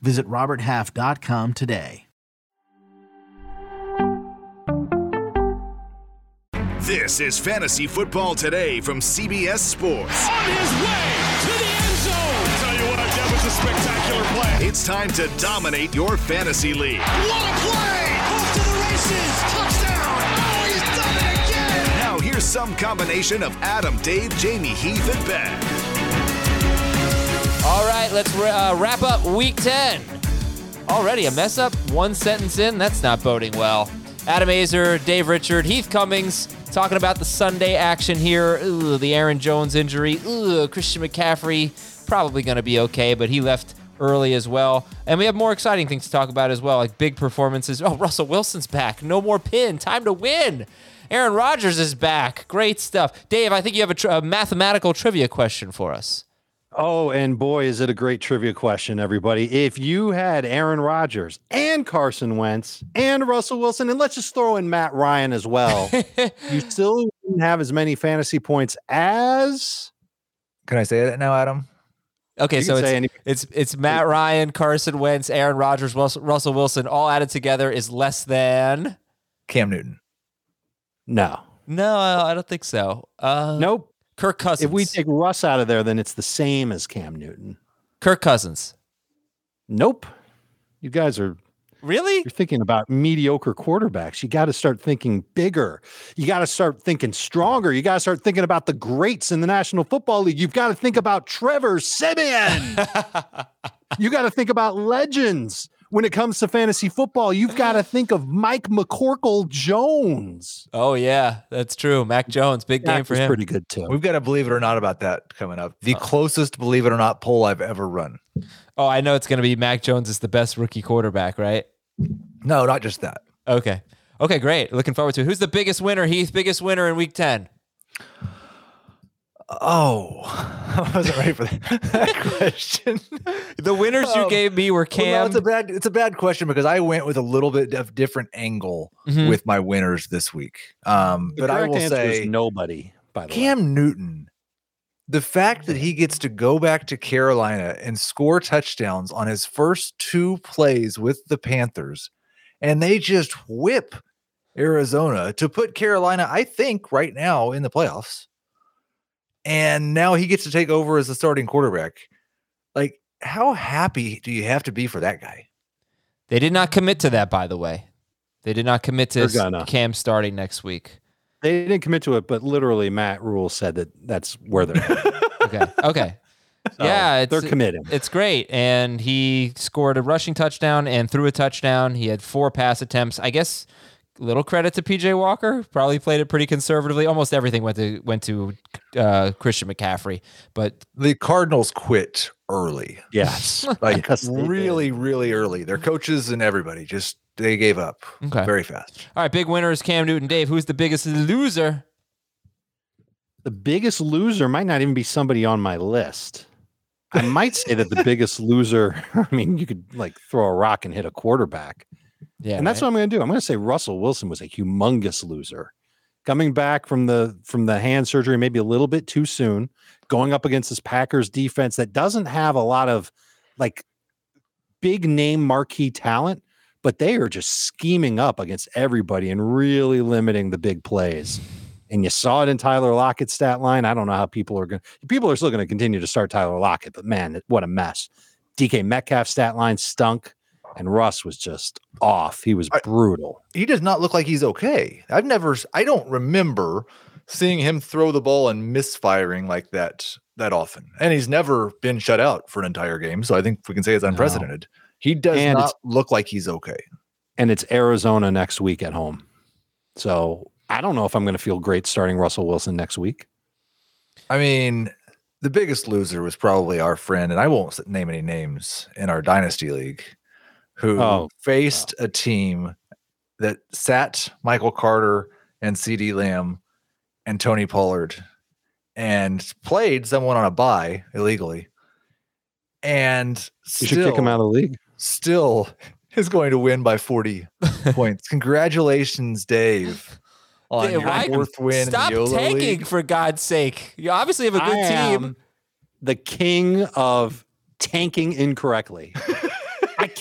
Visit RobertHalf.com today. This is Fantasy Football Today from CBS Sports. On his way to the end zone. Tell you what, that was a spectacular play. It's time to dominate your fantasy league. What a play! Off to the races. Touchdown. Oh, he's done it again. Now here's some combination of Adam, Dave, Jamey, Heath, and Ben. All right, let's uh, wrap up week 10. Already a mess up, one sentence in. That's not boding well. Adam Aizer, Dave Richard, Heath Cummings talking about the Sunday action here. Ooh, the Aaron Jones injury. Ooh, Christian McCaffrey probably going to be okay, but he left early as well. And we have more exciting things to talk about as well, like big performances. Oh, Russell Wilson's back. No more pin. Time to win. Aaron Rodgers is back. Great stuff. Dave, I think you have a, tr- a mathematical trivia question for us. Oh, and boy, is it a great trivia question, everybody. If you had Aaron Rodgers and Carson Wentz and Russell Wilson, and let's just throw in Matt Ryan as well, you still wouldn't have as many fantasy points as. Can I say that now, Adam? Okay, You so it's, any- it's it's Matt Ryan, Carson Wentz, Aaron Rodgers, Russell, Russell Wilson, all added together is less than. Cam Newton. No. No, I don't think so. Uh, Nope. Kirk Cousins. If we take Russ out of there, then it's the same as Cam Newton. Kirk Cousins, Nope. You guys are really? you're thinking about mediocre quarterbacks. You got to start thinking bigger. You got to start thinking stronger. You got to start thinking about the greats in the National Football League. You've got to think about Trevor Siemian. you got to think about legends. When it comes to fantasy football, you've got to think of Mike McCorkle Jones. Oh yeah, that's true. Mac Jones, big game for was him. pretty good too. We've got to believe it or not about that coming up. The oh. closest believe it or not poll I've ever run. Oh, I know it's going to be Mac Jones is the best rookie quarterback, right? No, not just that. Okay. Okay, great. Looking forward to it. Who's the biggest winner, Heath? Biggest winner in week 10? Oh, I wasn't ready for that, that question. The winners you Um, gave me were Well, no, Cam. it's a bad it's a bad question because I went with a little bit of different angle Mhm. with my winners this week. Um, The but I correct will answer is say nobody. By the way, Cam Newton, the fact that he gets to go back to Carolina and score touchdowns on his first two plays with the Panthers, and they just whip Arizona to put Carolina, I think, right now in the playoffs. And now he gets to take over as the starting quarterback. Like, how happy do you have to be for that guy? they did not commit to that, by the way. They did not commit to They're s- gonna. Cam starting next week. they didn't commit to it, but literally Matt Rhule said that that's where they're. at. Okay. Okay. So yeah, it's, they're committing. It's great. And he scored a rushing touchdown and threw a touchdown. He had four pass attempts. I guess little credit to PJ Walker. Probably played it pretty conservatively. Almost everything went to went to uh, Christian McCaffrey. But The Cardinals quit early. Yes, Like Yes, they did. really, really early. Their coaches and everybody just they gave up Okay. very fast. all right, big winner is Cam Newton. Dave, who's the biggest loser? the biggest loser might not even be somebody on my list. I might say that the biggest loser. I mean, you could like throw a rock and hit a quarterback, Yeah, and that's right? what I'm going to do. I'm going to say Russell Wilson was a humongous loser, coming back from the from the hand surgery maybe a little bit too soon, going up against this Packers defense that doesn't have a lot of like big name marquee talent, but they are just scheming up against everybody and really limiting the big plays. And you saw it in Tyler Lockett's stat line. I don't know how people are going to, people are still going to continue to start Tyler Lockett, but man, what a mess. DK Metcalf stat line stunk, and Russ was just off. He was I- brutal. He does not look like he's okay. I've never I don't remember seeing him throw the ball and misfiring like that that often. And he's never been shut out for an entire game. So I think we can say it's unprecedented. He does And not look like he's okay. And it's Arizona next week at home. So I don't know if I'm going to feel great starting Russell Wilson next week. I mean, the biggest loser was probably our friend, and I won't name any names in our dynasty league. Who Oh, faced a team that sat Michael Carter and CeeDee Lamb and Tony Pollard and played someone on a bye illegally. And You should kick him out of the league. still is going to win by 40 points. Congratulations, Dave. On Yeah, your why- fourth win Stop in the YOLO tanking League. for God's sake. You obviously have a good I team. am the king of tanking incorrectly.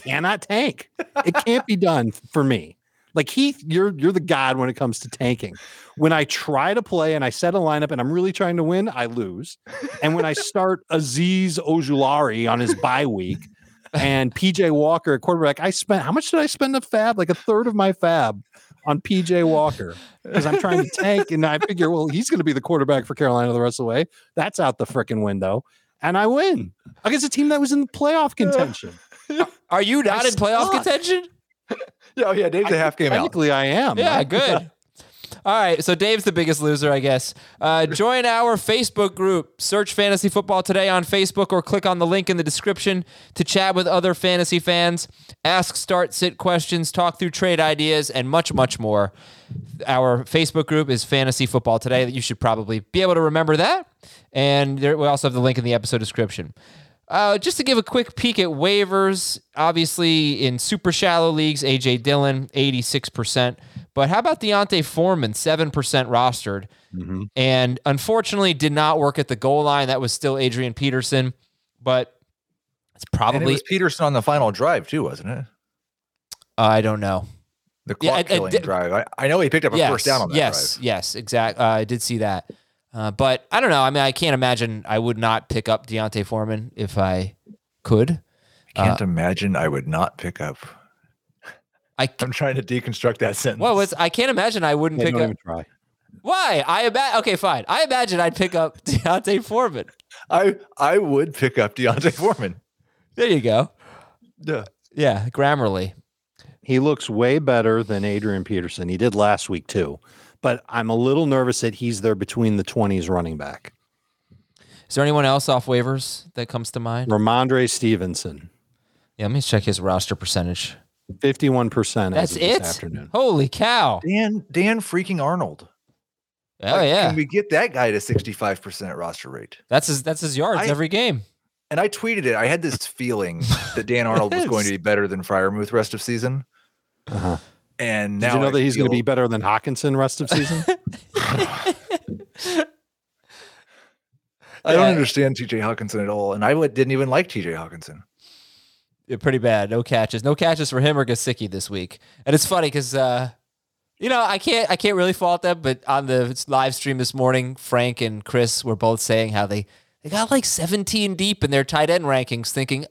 Cannot tank. It can't be done for me. Like Heath, you're you're the god when it comes to tanking. When I try to play and I set a lineup and I'm really trying to win, I lose. And when I start Azeez Ojulari on his bye week and PJ Walker at quarterback, I spent how much did I spend a FAAB? Like a third of my FAAB on PJ Walker because I'm trying to tank and I figure, well, he's going to be the quarterback for Carolina the rest of the way. That's out the freaking window. And I win against a team that was in the playoff contention. Are you not I in playoff suck. contention? Yeah, oh, yeah, Dave's a half game out. Technically, I am. Yeah, I- good. All right, so Dave's the biggest loser, I guess. Uh, join our Facebook group. Search Fantasy Football Today on Facebook or click on the link in the description to chat with other fantasy fans, ask start sit questions, talk through trade ideas, and much, much more. Our Facebook group is Fantasy Football Today. You should probably be able to remember that. And there, we also have the link in the episode description. Uh, just to give a quick peek at waivers, obviously in super shallow leagues, AJ Dillon, 86%. But how about D'Onta Foreman, 7% rostered? And unfortunately did not work at the goal line. That was still Adrian Peterson. But it's it probably, was Peterson on the final drive, too, wasn't it? I don't know. The Yeah, clock I- I killing drive. I, I know he picked up a yes, first down on that yes, drive. yes, exactly. Uh, I did see that. Uh, but I don't know. I mean, I can't imagine I would not pick up D'Onta Foreman if I could. I can't imagine I would not pick up. I I'm trying to deconstruct that sentence. Well, it's, I can't imagine I wouldn't Yeah, pick don't up. even try. Why? I imagine. Okay, fine. I imagine I'd pick up D'Onta Foreman. I I would pick up D'Onta Foreman. There you go. Yeah. Yeah, Grammarly. He looks way better than Adrian Peterson. He did last week too. But I'm a little nervous that he's there between the 20s running back. Is there anyone else off waivers that comes to mind? Rhamondre Stevenson, Yeah, let me check his roster percentage. 51% That's as of it. afternoon. Holy cow! Dan Dan freaking Arnold. Oh Like, yeah, Can we get that guy to 65% roster rate? that's his. That's his yards I- every game. And I tweeted it. I had this feeling that Dan Arnold was going to be better than Freiermuth rest of season. Uh-huh. And now Did you know I that he's going to be better than Hockenson rest of season? I don't Yeah. understand TJ Hockenson at all. And I didn't even like TJ Hockenson. Yeah, pretty bad. No catches. No catches for him or Gesicki this week. And it's funny because uh, you know I can't I can't really fault them, but on the live stream this morning, Frank and Chris were both saying how they they got like 17 deep in their tight end rankings, thinking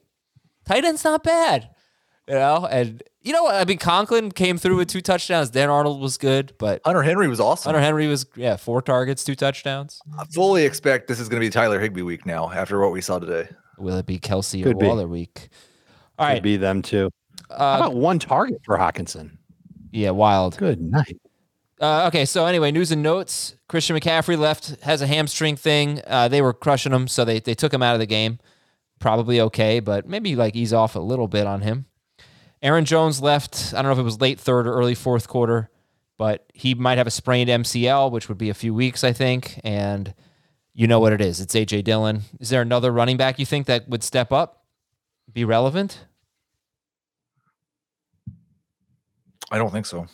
tight end's not bad, you know. And you know what? I mean, Conklin came through with two touchdowns. Dan Arnold was good, but Hunter Henry was awesome. Hunter Henry was yeah four targets, two touchdowns. I fully expect this is going to be Tyler Higbee week now after what we saw today. Will it be Kelce Could or be. Waller week? All Could right, be them too. How uh, about one target for Hockenson? yeah, wild. Good night. Uh, okay, so anyway, news and notes. Christian McCaffrey left, has a hamstring thing. Uh, they were crushing him, so they, they took him out of the game. Probably okay, but maybe like ease off a little bit on him. Aaron Jones left. I don't know if it was late third or early fourth quarter, but he might have a sprained MCL, which would be a few weeks, I think. And you know what it is. It's AJ Dillon. Is there another running back you think that would step up, be relevant? I don't think so.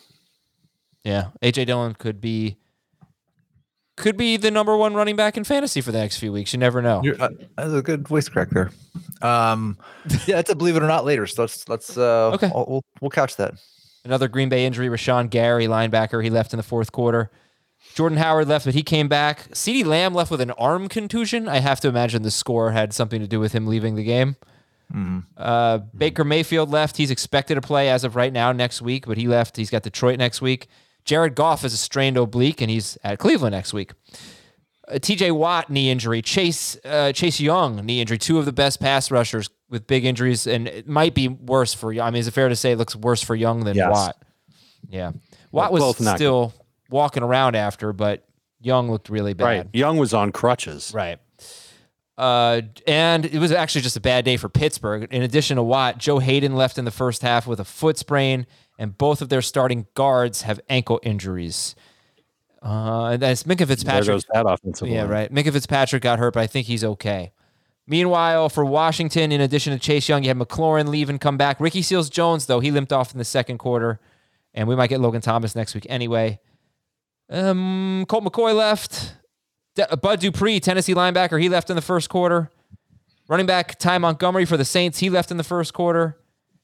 Yeah, AJ Dillon could be could be the number one running back in fantasy for the next few weeks. You never know. Uh, that's a good voice crack there. Um, yeah, it's a believe it or not later. So let's let's uh, Okay. We'll, we'll we'll couch that. Another Green Bay injury, Rashan Gary, linebacker. He left in the fourth quarter. Jordan Howard left, but he came back. CeeDee Lamb left with an arm contusion. I have to imagine the score had something to do with him leaving the game. Uh, Baker Mayfield left. He's expected to play as of right now next week, but he left. He's got Detroit next week. Jared Goff has a strained oblique, and he's at Cleveland next week. Uh, TJ Watt knee injury, Chase uh, Chase Young knee injury, two of the best pass rushers with big injuries, and it might be worse for. I mean, is it fair to say it looks worse for Young than Yes. Watt? Yeah, Watt was still walking around after, but Young looked really bad. Right. Young was on crutches. Right. Uh, and it was actually just a bad day for Pittsburgh. In addition to Watt, Joe Haden left in the first half with a foot sprain, and both of their starting guards have ankle injuries. Uh, and that's Minkah There Fitzpatrick. goes that offensive Yeah, line. right. Minkah Fitzpatrick got hurt, but I think he's okay. Meanwhile, for Washington, in addition to Chase Young, you had McLaurin leave and come back. Ricky Seals Jones, though, he limped off in the second quarter, and we might get Logan Thomas next week anyway. Um, Colt McCoy left. D- Bud Dupree, Tennessee linebacker, he left in the first quarter. Running back Ty Montgomery for the Saints, he left in the first quarter.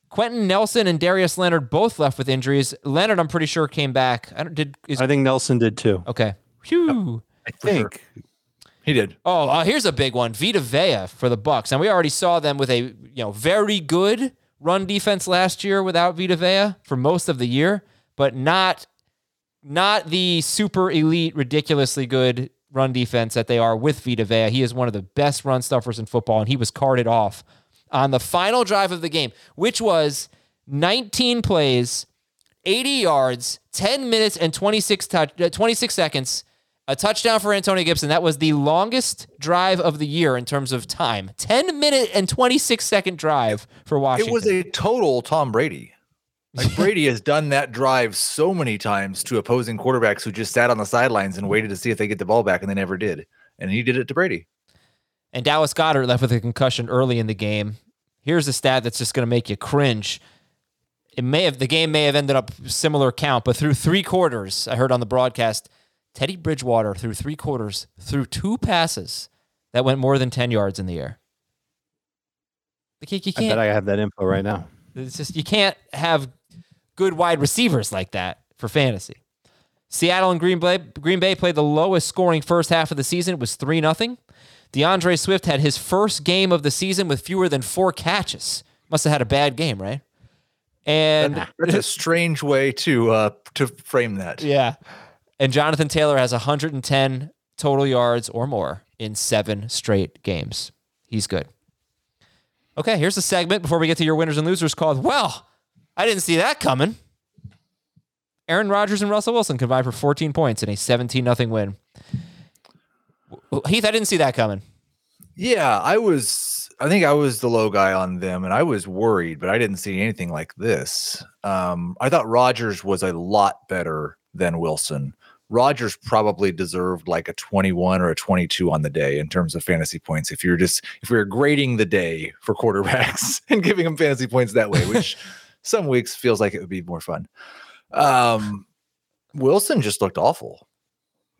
Quenton Nelson and Darius Leonard both left with injuries. Leonard, I'm pretty sure, came back. I don't, did is I think Nelson did too. okay. Phew. I think. He did. Oh, uh, here's a big one: Vita Vea for the Bucks, and we already saw them with a you know very good run defense last year without Vita Vea for most of the year, but not not the super elite, ridiculously good run defense that they are with Vita Vea. He is one of the best run stuffers in football, and he was carted off on the final drive of the game, which was 19 plays, 80 yards, 10 minutes and 26 touch, uh, 26 seconds. A touchdown for Antonio Gibson. That was the longest drive of the year in terms of time. 10 minute and 26 second drive for Washington. It was a total Tom Brady. Like Brady has done that drive so many times to opposing quarterbacks who just sat on the sidelines and waited to see if they get the ball back, and they never did. And he did it to Brady. And Dallas Goedert left with a concussion early in the game. Here's a stat that's just going to make you cringe. It may have the game may have ended up similar count, but through three quarters, I heard on the broadcast, Teddy Bridgewater through three quarters threw two passes that went more than ten yards in the air. Like, you you I bet can't. I have that info right now. It's just you can't have good wide receivers like that for fantasy. Seattle and Green Bay Green Bay played the lowest scoring first half of the season. It was 3 0. D'Andre Swift had his first game of the season with fewer than four catches. Must have had a bad game, right? And That's a strange way to uh to frame that. yeah. And Jonathan Taylor has 110 total yards or more in seven straight games. He's good. Okay, here's a segment before we get to your winners and losers called Well, I didn't see that coming. Aaron Rodgers and Russell Wilson combined for 14 points in a 17 0 win. Heath, I didn't see that coming. Yeah, I was. I think I was the low guy on them, and I was worried, but I didn't see anything like this. Um, I thought Rodgers was a lot better than Wilson. Rodgers probably deserved like a 21 or a 22 on the day in terms of fantasy points. If you're just if we are grading the day for quarterbacks and giving them fantasy points that way, which some weeks feels like it would be more fun. Um, Wilson just looked awful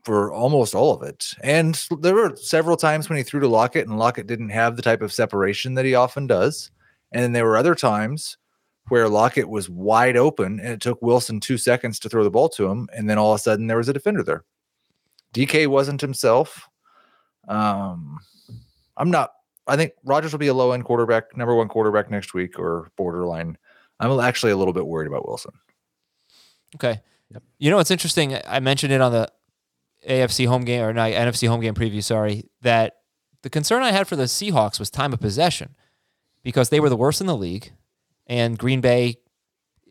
for almost all of it. And there were several times when he threw to Lockett and Lockett didn't have the type of separation that he often does. And then there were other times where Lockett was wide open and it took Wilson two seconds to throw the ball to him. And then all of a sudden there was a defender there. DK wasn't himself. Um, I'm not, I think Rodgers will be a low end quarterback, number one quarterback next week or borderline. I'm actually a little bit worried about Wilson. Okay. You know what's interesting? I mentioned it on the AFC home game or not NFC home game preview. Sorry, that the concern I had for the Seahawks was time of possession because they were the worst in the league, and Green Bay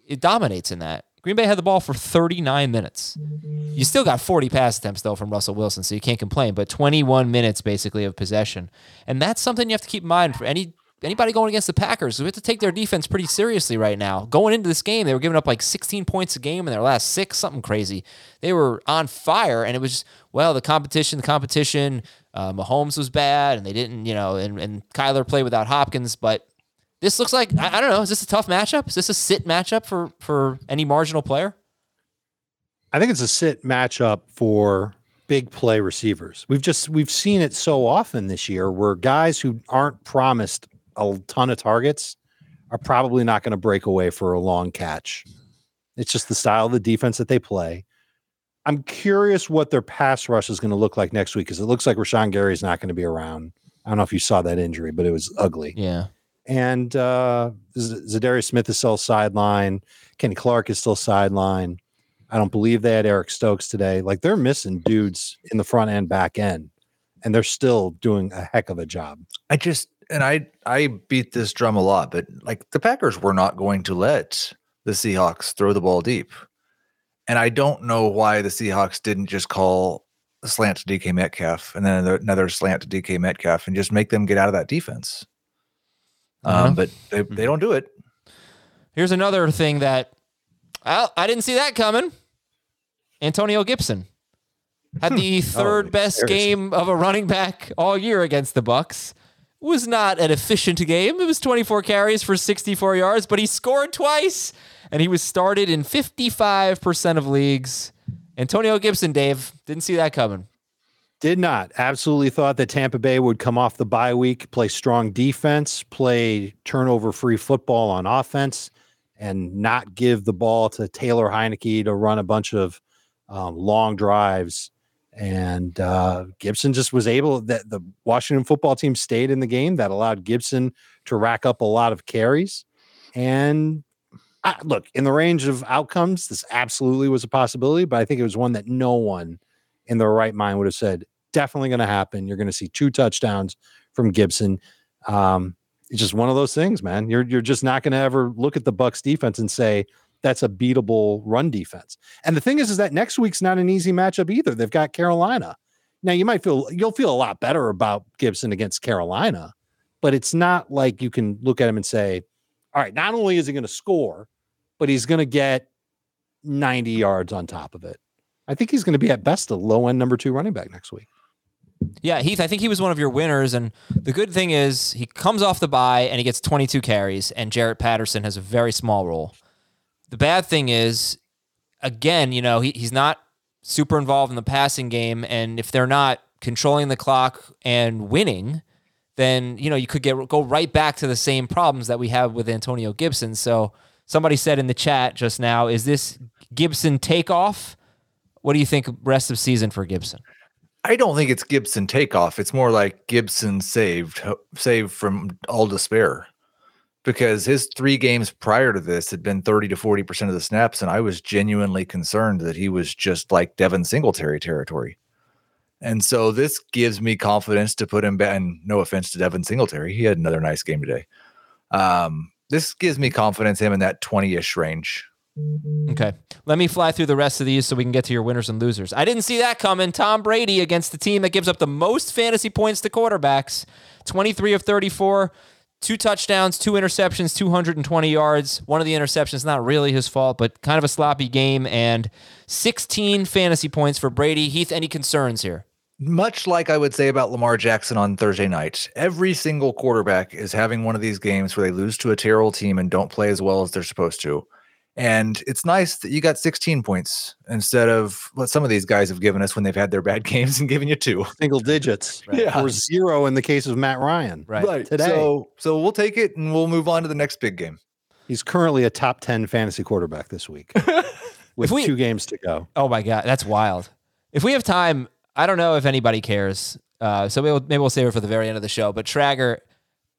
it dominates in that. Green Bay had the ball for 39 minutes. You still got 40 pass attempts though from Russell Wilson, so you can't complain. But 21 minutes basically of possession, and that's something you have to keep in mind for any anybody going against the Packers. We have to take their defense pretty seriously right now. Going into this game, they were giving up like 16 points a game in their last six, something crazy. They were on fire, and it was well the competition, the competition. Uh, Mahomes was bad, and they didn't, you know, and and Kyler played without Hopkins, but. This looks like I, I don't know. Is this a tough matchup? Is this a sit matchup for for any marginal player? I think it's a sit matchup for big play receivers. We've just we've seen it so often this year where guys who aren't promised a ton of targets are probably not going to break away for a long catch. It's just the style of the defense that they play. I'm curious what their pass rush is going to look like next week because it looks like Rashan Gary is not going to be around. I don't know if you saw that injury, but it was ugly. Yeah. And uh, Za'Darius Smith is still sideline. Kenny Clark is still sideline. I don't believe they had Eric Stokes today. Like they're missing dudes in the front and back end, and they're still doing a heck of a job. I just and I I beat this drum a lot, but like the Packers were not going to let the Seahawks throw the ball deep. And I don't know why the Seahawks didn't just call a slant to DK Metcalf and then another, slant to DK Metcalf and just make them get out of that defense. Uh-huh. Um, but they, they don't do it. Here's another thing that I, I didn't see that coming. Antonio Gibson had the third best game of a running back all year against the Bucks. Was not an efficient game. It was 24 carries for 64 yards, but he scored twice and he was started in 55% of leagues. Antonio Gibson, Dave, didn't see that coming. Did not. Absolutely thought that Tampa Bay would come off the bye week, play strong defense, play turnover free football on offense, and not give the ball to Taylor Heinicke to run a bunch of um, long drives. And uh, Gibson just was able that the Washington football team stayed in the game. That allowed Gibson to rack up a lot of carries. And I, look, in the range of outcomes, this absolutely was a possibility, but I think it was one that no one in their right mind would have said definitely going to happen. You're going to see two touchdowns from Gibson. Um, it's just one of those things, man. You're you're just not going to ever look at the Bucks defense and say that's a beatable run defense. And the thing is, is that next week's not an easy matchup either. They've got Carolina. Now you might feel you'll feel a lot better about Gibson against Carolina, but it's not like you can look at him and say, all right, not only is he going to score, but he's going to get 90 yards on top of it. I think he's going to be at best a low end number two running back next week. Yeah, Heath, I think he was one of your winners. And the good thing is he comes off the bye and he gets 22 carries, and Jaret Patterson has a very small role. The bad thing is, again, you know, he, he's not super involved in the passing game. And if they're not controlling the clock and winning, then, you know, you could get go right back to the same problems that we have with Antonio Gibson. So somebody said in the chat just now, is this Gibson takeoff? What do you think rest of season for Gibson? I don't think it's Gibson takeoff. It's more like Gibson saved saved from all despair. Because his three games prior to this had been 30 to 40% of the snaps, and I was genuinely concerned that he was just like Devin Singletary territory. And so this gives me confidence to put him back. And no offense to Devin Singletary, he had another nice game today. Um, this gives me confidence him in that 20-ish range. Okay. Let me fly through the rest of these so we can get to your winners and losers. I didn't see that coming. Tom Brady against the team that gives up the most fantasy points to quarterbacks 23 of 34, two touchdowns, two interceptions, 220 yards. One of the interceptions, not really his fault, but kind of a sloppy game, and 16 fantasy points for Brady. Heath, any concerns here? much like I would say about Lamar Jackson on Thursday night, every single quarterback is having one of these games where they lose to a terrible team and don't play as well as they're supposed to. And it's nice that you got 16 points instead of what some of these guys have given us when they've had their bad games and given you two. Single digits. Yeah. Or zero in the case of Matt Ryan. Right. Today. So so we'll take it and we'll move on to the next big game. He's currently a top 10 fantasy quarterback this week with we- two games to go. Oh my God, that's wild. If we have time, I don't know if anybody cares. Uh, so we'll, maybe we'll save it for the very end of the show. But Trager,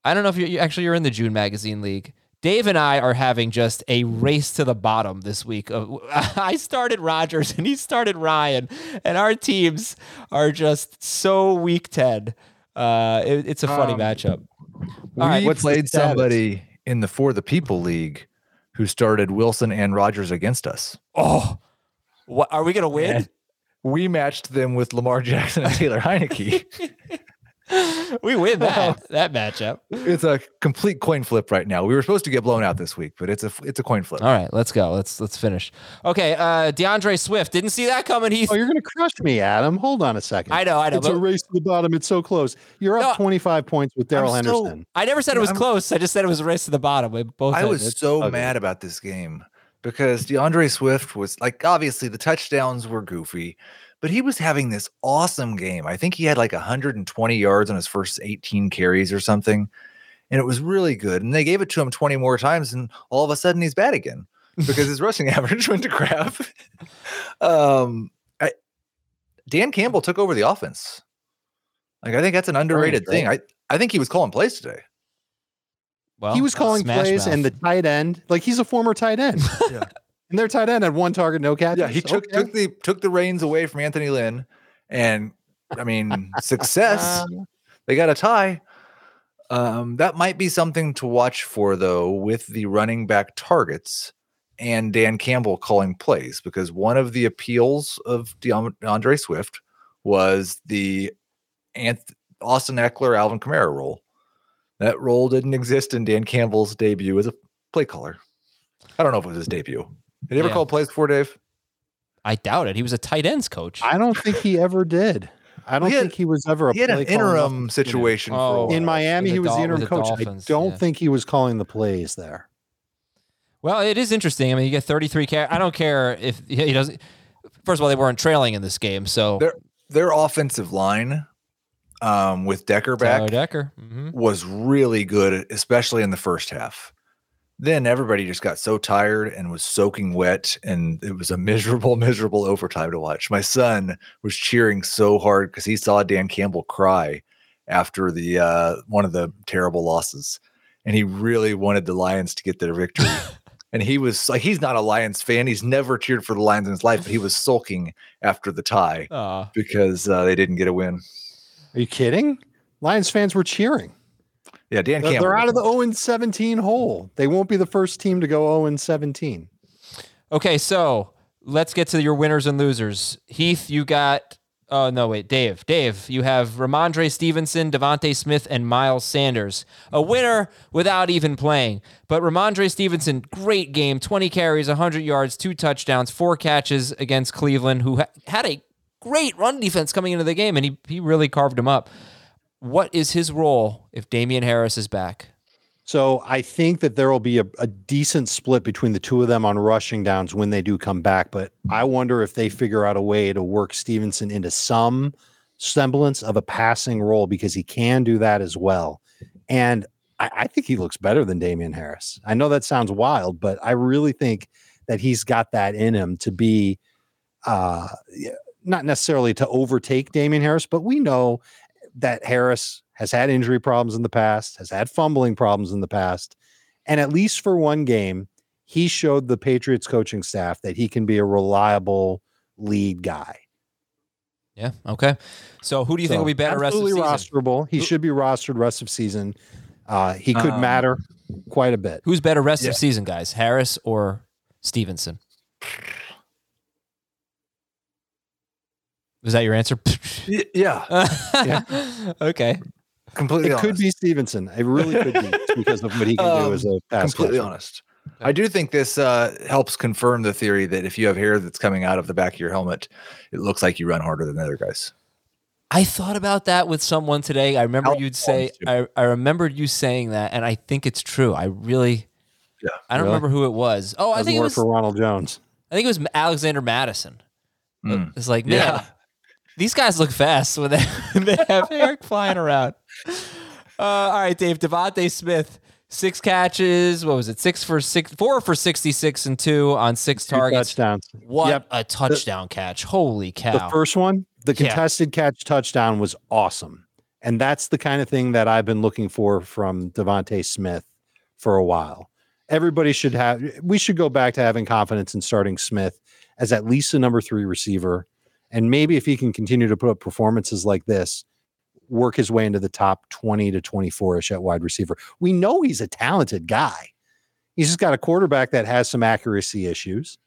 I don't know if you're you, actually you're in the June Magazine League. Dave and I are having just a race to the bottom this week. I started Rodgers and he started Ryan, and our teams are just so week ten. Uh, it- it's a funny Um, matchup. we All right, what's the played somebody in the For the People League who started Wilson and Rodgers against us. Oh, what are we gonna win? And we matched them with Lamar Jackson and Taylor Heinicke. we win that that matchup. it's a complete coin flip right now. We were supposed to get blown out this week, but it's a it's a coin flip. All right, let's go. Let's let's finish. Okay, uh D'Andre Swift didn't see that coming. Heath. Oh, you're going to crush me, Adam. Hold on a second. I know, I know. It's a race to the bottom. It's so close. You're No. up 25 points with Darrell I'm so- Henderson. I never said it was I'm- close. I just said it was a race to the bottom. We both. I was it's- so okay. mad about this game because D'Andre Swift was like obviously the touchdowns were goofy, but he was having this awesome game. I think he had like 120 yards on his first 18 carries or something. And it was really good. And they gave it to him 20 more times, and all of a sudden he's bad again because his rushing average went to crap. um, I, Dan Campbell took over the offense. Like I think that's an underrated great. thing. I, I think he was calling plays today. well, he was calling plays Mouth. and the tight end, like he's a former tight end. Yeah. And their tight end had one target, no catches. Yeah, he took Okay. took the took the reins away from Anthony Lynn, and I mean success. they got a tie. Um, that might be something to watch for though, with the running back targets and Dan Campbell calling plays, because one of the appeals of D'Andre Swift was the Anth- Austin Ekeler, Alvin Kamara role. That role didn't exist in Dan Campbell's debut as a play caller. I don't know if it was his debut. Did he ever Yeah. call plays before, Dave? I doubt it. He was a tight ends coach. I don't think he ever did. I don't He had- think he was ever a He had an play caller interim to- situation for Oh. in Miami. He the was the interim the coach. Dolphins, I don't yeah. think he was calling the plays there. Well, it is interesting. I mean, you get 33 car- I don't care if he doesn't. First of all, they weren't trailing in this game, so Their their offensive line um, with Decker back Taylor Decker. hmm was really good, especially in the first half. Then everybody just got so tired and was soaking wet, and it was a miserable, miserable overtime to watch. My son was cheering so hard because he saw Dan Campbell cry after the uh, one of the terrible losses, and he really wanted the Lions to get their victory. and he was like, he's not a Lions fan; he's never cheered for the Lions in his life, but he was sulking after the tie because uh, they didn't get a win. Are you kidding? Lions fans were cheering. Yeah, Dan They're, Campbell. they're out of the was- 0 17 hole. They won't be the first team to go 0 17. okay, so let's get to your winners and losers. Heath, you got. Oh no, wait, Dave. Dave, you have Rhamondre Stevenson, DeVonta Smith, and Miles Sanders. A winner without even playing. But Rhamondre Stevenson, great game. 20 carries, 100 yards, two touchdowns, four catches against Cleveland, who ha- had a great run defense coming into the game, and he, he really carved him up. What is his role if Damien Harris is back? So I think that there will be a, a decent split between the two of them on rushing downs when they do come back. But I wonder if they figure out a way to work Stevenson into some semblance of a passing role because he can do that as well. And I, I think he looks better than Damien Harris. I know that sounds wild, but I really think that he's got that in him to be uh not necessarily to overtake Damien Harris, but we know that Harris has had injury problems in the past, has had fumbling problems in the past, and at least for one game, he showed the Patriots coaching staff that he can be a reliable lead guy. Yeah. Okay. So who do you think will be better rest of the absolutely season? rosterable. He Who- should be rostered rest of season. Uh, he could Um, matter quite a bit. Who's better rest Yeah. of season, guys? Harris or Stevenson? Was that your answer? Y- yeah, okay. completely. It could be Stevenson. It really could be because of what he can do Um, as a pass completely catcher. honest. I do think this uh, helps confirm the theory that if you have hair that's coming out of the back of your helmet, it looks like you run harder than the other guys. I thought about that with someone today. I remember Al you'd say I, I remembered you saying that, and I think it's true. I really Yeah. I don't Really? remember who it was. Oh, I Doesn't think it was for Ronald Jones. I think it was Alexander Mattison. Mm. It's like, man, Yeah. These guys look fast when they, when they have hair flying around. Uh, all right, Dave. DeVonta Smith, six catches. What was it? Six for six, four for 66 and two on six Two targets. touchdowns. What Yep. a touchdown catch. Holy cow. The first one, the Yeah. contested catch touchdown was awesome. And that's the kind of thing that I've been looking for from DeVonta Smith for a while. Everybody should have we should go back to having confidence in starting Smith as at least a number three receiver. And maybe if he can continue to put up performances like this, work his way into the top 20 to 24 ish at wide receiver. We know he's a talented guy. He's just got a quarterback that has some accuracy issues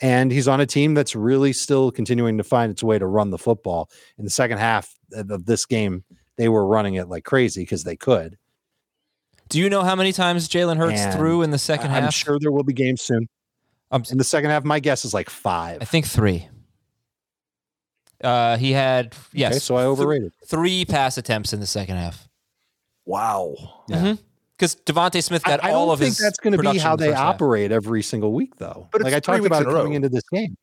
and he's on a team that's really still continuing to find its way to run the football. In the second half of this game, they were running it like crazy because they could. Do you know how many times Jalen Hurts And threw in the second I'm half? sure there will be games soon. Um, In the second half, my guess is like five. I think three. Uh, he had yes, Okay, so I overrated. three pass attempts in the second half. Wow. Yeah. Because DeVonta Smith got I all don't of think his. that's going to be how they first half. operate every single week, though. But like I talked about in it coming into this game.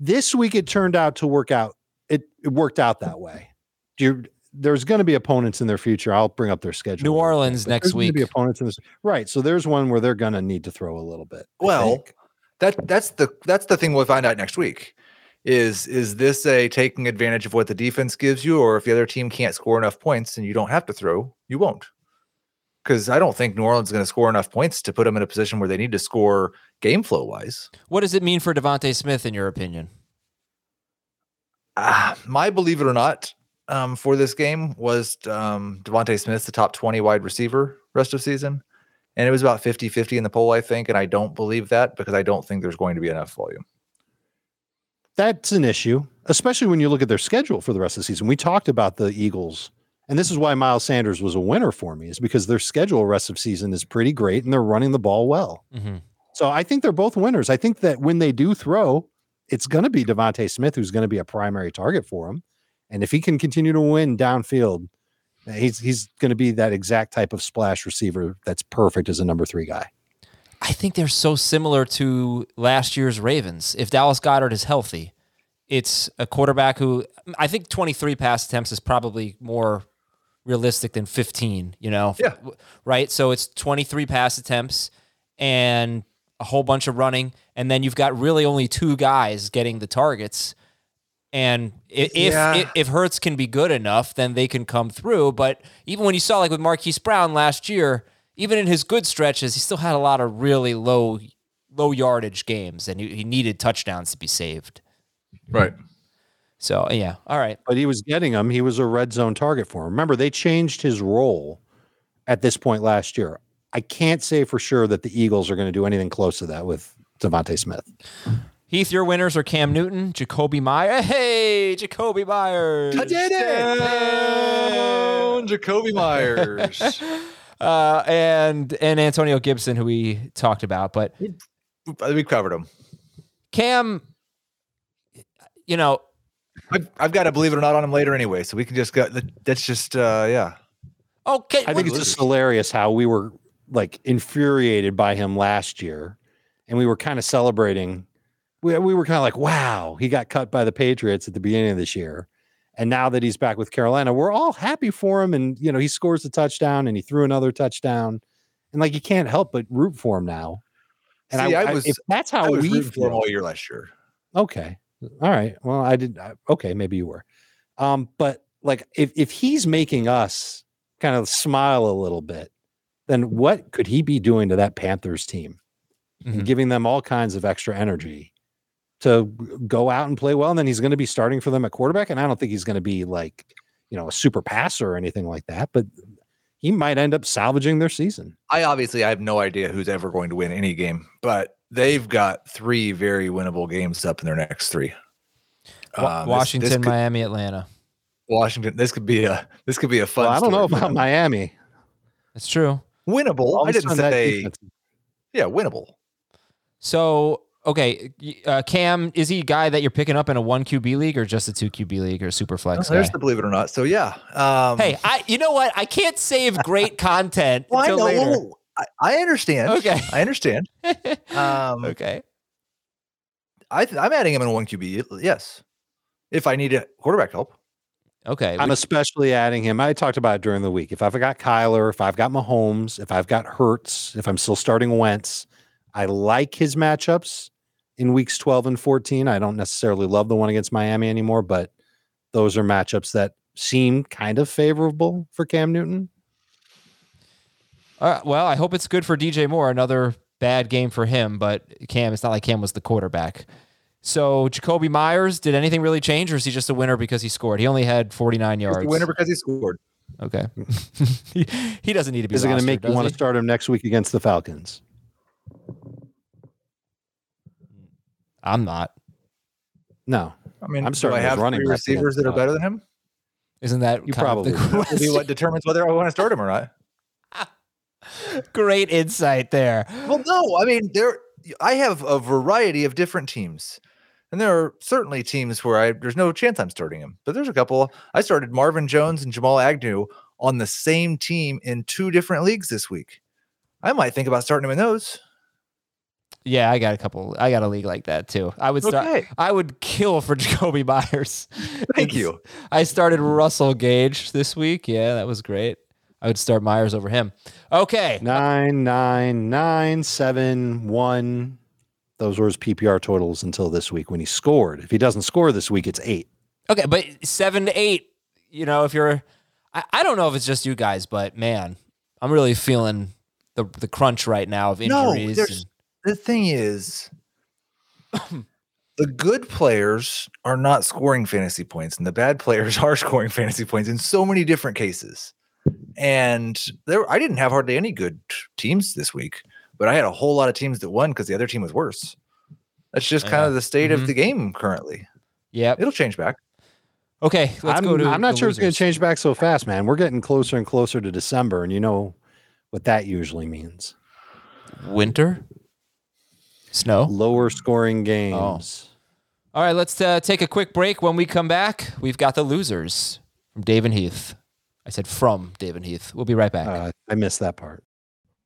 This week, it turned out to work out. It, it worked out that way. Do you, there's going to be opponents in their future. I'll bring up their schedule. New Orleans but next there's week. Be opponents in this, right? So there's one where they're going to need to throw a little bit. Well, that that's the that's the thing we'll find out next week. Is is this a taking advantage of what the defense gives you, or if the other team can't score enough points and you don't have to throw, you won't? Because I don't think New Orleans is going to score enough points to put them in a position where they need to score game flow wise. What does it mean for DeVonta Smith, in your opinion? Ah, my believe it or not, um, for this game was um, DeVonta Smith, the top 20 wide receiver rest of season. And it was about 50 50 in the poll, I think. And I don't believe that because I don't think there's going to be enough volume. That's an issue, especially when you look at their schedule for the rest of the season. We talked about the Eagles, and this is why Miles Sanders was a winner for me, is because their schedule rest of season is pretty great and they're running the ball well. Mm-hmm. So I think they're both winners. I think that when they do throw, it's going to be DeVonta Smith who's going to be a primary target for him, and if he can continue to win downfield, he's he's going to be that exact type of splash receiver that's perfect as a number three guy. I think they're so similar to last year's Ravens. If Dallas Goedert is healthy, it's a quarterback who I think 23 pass attempts is probably more realistic than 15, you know? Yeah. Right? So it's 23 pass attempts and a whole bunch of running. And then you've got really only two guys getting the targets. And if, Yeah. if if Hurts can be good enough, then they can come through. But even when you saw like with Marquise Brown last year, even in his good stretches, he still had a lot of really low low yardage games, and he, he needed touchdowns to be saved. Right. So yeah, all right. but he was getting them. He was a red zone target for him. Remember, they changed his role at this point last year. I can't say for sure that the Eagles are going to do anything close to that with DeVonta Smith. Heath, your winners are Cam Newton, Jakobi Meyers. Hey, Jakobi Meyers. I did it. Jakobi Meyers. Uh, and and Antonio Gibson, who we talked about, but we covered him. Cam, you know, I've, I've got to believe it or not on him later anyway, so we can just go. That's just uh, yeah. okay. I think it's just hilarious how we were like infuriated by him last year, and we were kind of celebrating. We, we were kind of like, wow, he got cut by the Patriots at the beginning of this year. And now that he's back with Carolina, we're all happy for him. And, you know, he scores a touchdown and he threw another touchdown. And like, you can't help but root for him now. And See, I, I was- if that's how we rooting for him feel, all year last year. Okay. All right. Well, I did. I- Okay. Maybe you were. Um, but like if, if he's making us kind of smile a little bit, then what could he be doing to that Panthers team Mhm. giving them all kinds of extra energy to go out and play well? And then he's going to be starting for them at quarterback. And I don't think he's going to be like, you know, a super passer or anything like that, but he might end up salvaging their season. I obviously I have no idea who's ever going to win any game, but they've got three very winnable games up in their next three. Um, Washington, this could- Miami, Atlanta. Washington. This could be a this could be a fun. Well, I don't know story for about them. Miami. That's true. winnable. All of didn't say defense- yeah, winnable. So okay, uh, Cam is he a guy that you're picking up in a one QB league or just a two QB league or super flex guy? There's the believe it or not. So yeah. Um, Hey, I you know what? I can't save great content well, I know. later. I, I understand. Okay. I understand. Um, okay. I th- I'm adding him in one QB. Yes, if I need a quarterback help. Okay. I'm especially adding him. I talked about it during the week. If I've got Kyler, if I've got Mahomes, if I've got Hurts, if I'm still starting Wentz, I like his matchups in weeks 12 and 14. I don't necessarily love the one against Miami anymore, but those are matchups that seem kind of favorable for Cam Newton. Uh, well, I hope it's good for DJ Moore. Another bad game for him, but Cam, it's not like Cam was the quarterback. So Jakobi Meyers, did anything really change, or is he just a winner because he scored? He only had 49 He's yards. winner because he scored. Okay. he, he doesn't need to be. Is it going to make you want to start him next week against the Falcons? I'm not. No. I mean, I'm do starting I have running three receivers that are better than him. Isn't that You kind of probably the will. Will be what determines whether I want to start him or not. Great insight there. Well, no, I mean there. I have a variety of different teams, and there are certainly teams where I there's no chance I'm starting him. But there's a couple. I started Marvin Jones and Jamal Agnew on the same team in two different leagues this week. I might think about starting him in those. Yeah, I got a couple. I got a league like that too. I would start. Okay. I would kill for Jakobi Meyers. Thank you. I started Russell Gage this week. Yeah, that was great. I would start Meyers over him. Okay. Nine, nine, nine, seven, one. Those were his PPR totals until this week when he scored. If he doesn't score this week, it's eight. Okay, but seven to eight. You know, if you're, I, I don't know if it's just you guys, but man, I'm really feeling the the crunch right now of No, injuries. there's- The thing is, the good players are not scoring fantasy points, and the bad players are scoring fantasy points in so many different cases. And there, I didn't have hardly any good teams this week, but I had a whole lot of teams that won because the other team was worse. That's just kind Yeah. of the state Mhm. of the game currently. Yeah, It'll change back. Okay, let's I'm, go to. I'm not the sure it's going to change back so fast, man. We're getting closer and closer to December, and you know what that usually means. Winter, snow. Lower scoring games. All right, let's uh, take a quick break. When we come back, we've got the losers from Dave and Heath. I said from Dave and Heath. We'll be right back. Uh, I missed that part.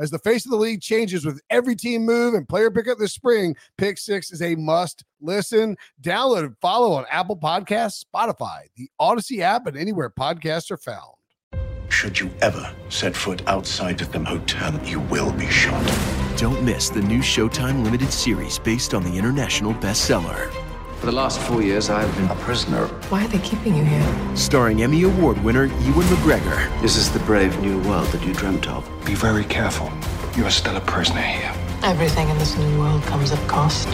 As the face of the league changes with every team move and player pickup this spring, Pick Six is a must listen. Download and follow on Apple Podcasts, Spotify, the Odyssey app, and anywhere podcasts are found. Should you ever set foot outside of the hotel, you will be shot. Don't miss the new Showtime limited series based on the international bestseller. For the last four years, I've been A prisoner. Why are they keeping you here? Starring Emmy Award winner Ewan McGregor. This is the brave new world that you dreamt of. Be very careful. You are still a prisoner here. Everything in this new world comes at cost.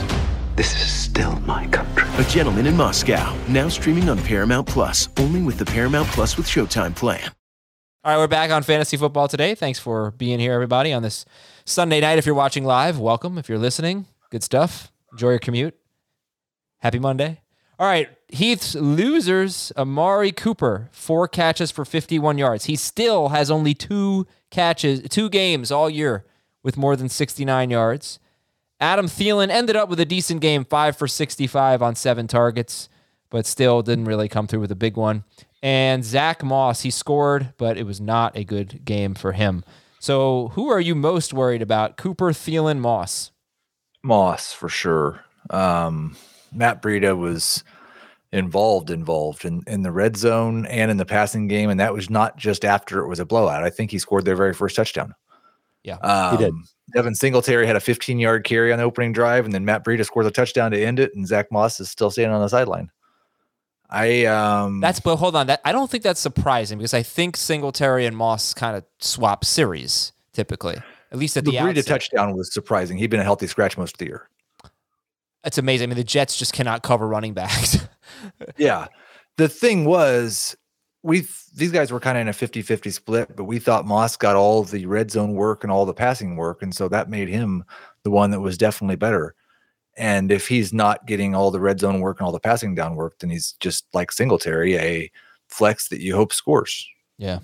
This is still my country. A Gentleman in Moscow. Now streaming on Paramount Plus. Only with the Paramount Plus with Showtime plan. All right, we're back on fantasy football today. Thanks for being here, everybody, on this Sunday night. If you're watching live, welcome. If you're listening, good stuff. Enjoy your commute. Happy Monday. All right, Heath's losers, Amari Cooper, four catches for 51 yards. He still has only two catches, two games all year with more than 69 yards. Adam Thielen ended up with a decent game, five for 65 on seven targets, but still didn't really come through with a big one. And Zach Moss, he scored, but it was not a good game for him. So, who are you most worried about? Cooper, Thielen, Moss? Moss for sure. Um, Matt Breida was involved, involved in, in the red zone and in the passing game, and that was not just after it was a blowout. I think he scored their very first touchdown. Yeah, um, he did. Devin Singletary had a 15 yard carry on the opening drive, and then Matt Breida scores a touchdown to end it, and Zach Moss is still standing on the sideline. I um That's but hold on. That I don't think that's surprising because I think Singletary and Moss kind of swap series typically, at least at the the, Breida outset. touchdown was surprising. He'd been a healthy scratch most of the year. It's amazing. I mean, the Jets just cannot cover running backs. Yeah. The thing was, we these guys were kind of in a 50-50 split, but we thought Moss got all the red zone work and all the passing work, and so that made him the one that was definitely better. And if he's not getting all the red zone work and all the passing down work, then he's just like Singletary, a flex that you hope scores. yeah.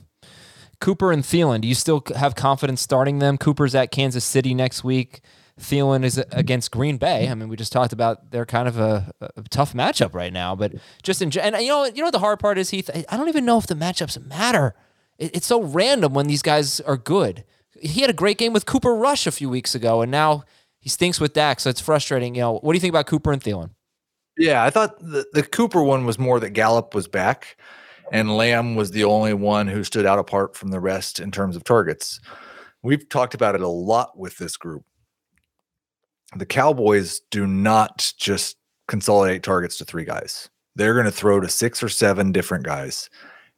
Cooper and Thielen, do you still have confidence starting them? Cooper's at Kansas City next week. Thielen is against Green Bay. I mean, we just talked about they're kind of a, a tough matchup right now, but just in and you know you know what the hard part is, Heath. I don't even know if the matchups matter. It, it's so random when these guys are good. He had a great game with Cooper Rush a few weeks ago, and now he stinks with Dak, so it's frustrating. You know, what do you think about Cooper and Thielen? Yeah, I thought the, the Cooper one was more that Gallup was back and Lamb was the only one who stood out apart from the rest in terms of targets. We've talked about it a lot with this group. The Cowboys do not just consolidate targets to three guys. They're going to throw to six or seven different guys.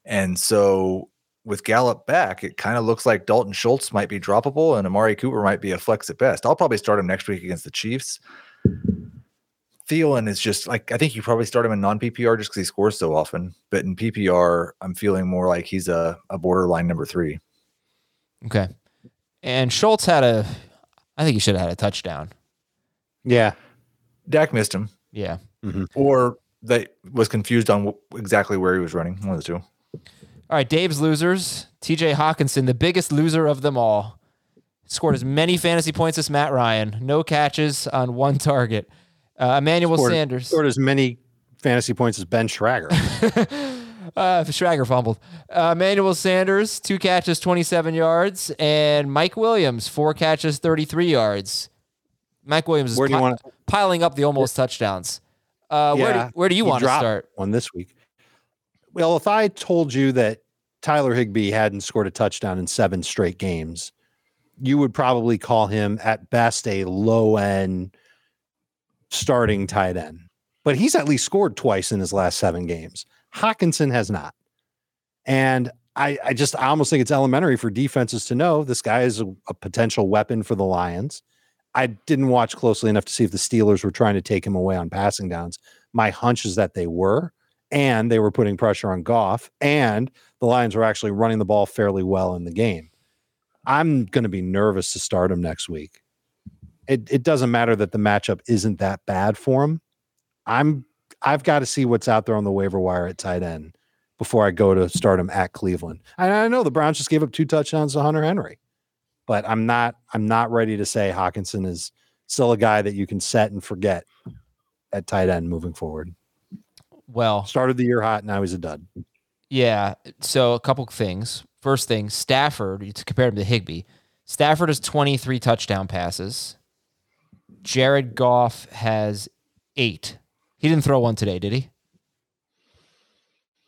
And so with Gallup back, it kind of looks like Dalton Schultz might be droppable and Amari Cooper might be a flex at best. I'll probably start him next week against the Chiefs. Thielen is just like I think you probably start him in non PPR just because he scores so often. But in PPR, I'm feeling more like he's a, a borderline number three. Okay. And Schultz had a, I think he should have had a touchdown. Yeah. Dak missed him, Yeah. or that was confused on wh- exactly where he was running. One of the two. All right, Dave's losers. TJ Hockenson, the biggest loser of them all, scored as many fantasy points as Matt Ryan. No catches on one target. Uh, Emmanuel Scored- Sanders. Scored as many fantasy points as Ben Schrager. Uh, Schrager fumbled. Uh, Emmanuel Sanders, two catches, 27 yards. And Mike Williams, four catches, 33 yards. Mike Williams is Where do you pi- piling up the almost touchdowns. Uh, where, do, where do you want to start? one this week? Well, if I told you that Tyler Higbee hadn't scored a touchdown in seven straight games, you would probably call him at best a low end starting tight end. But he's at least scored twice in his last seven games. Hockenson has not. And I, I just I almost think it's elementary for defenses to know this guy is a, a potential weapon for the Lions. I didn't watch closely enough to see if the Steelers were trying to take him away on passing downs. My hunch is that they were, and they were putting pressure on Goff, and the Lions were actually running the ball fairly well in the game. I'm going to be nervous to start him next week. It it doesn't matter that the matchup isn't that bad for him. I'm I've got to see what's out there on the waiver wire at tight end before I go to start him at Cleveland. And I know the Browns just gave up two touchdowns to Hunter Henry, but I'm not I'm not ready to say Hockenson is still a guy that you can set and forget at tight end moving forward. Well, started the year hot, now he's a dud. Yeah. So a couple things. First thing, Stafford, you compare him to Higbee. Stafford has 23 touchdown passes. Jared Goff has eight. He didn't throw one today, did he?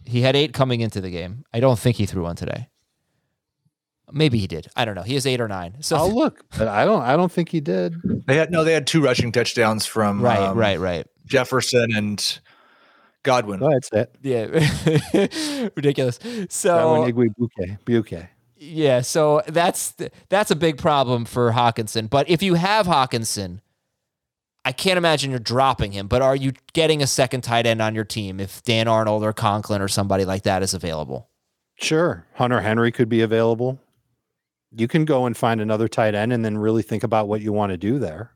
He had eight coming into the game. I don't think he threw one today. Maybe he did. I don't know. He has eight or nine. So I'll look, but I don't. I don't think he did. They had no. They had two rushing touchdowns from right, um, right, right. Jefferson and Godwin. Go ahead, say it. Yeah, ridiculous. Godwin, So Igwe, Buke, Buke. yeah, so that's that's a big problem for Hockenson. But if you have Hockenson, I can't imagine you're dropping him. But are you getting a second tight end on your team if Dan Arnold or Conklin or somebody like that is available? Sure, Hunter Henry could be available. You can go and find another tight end, and then really think about what you want to do there.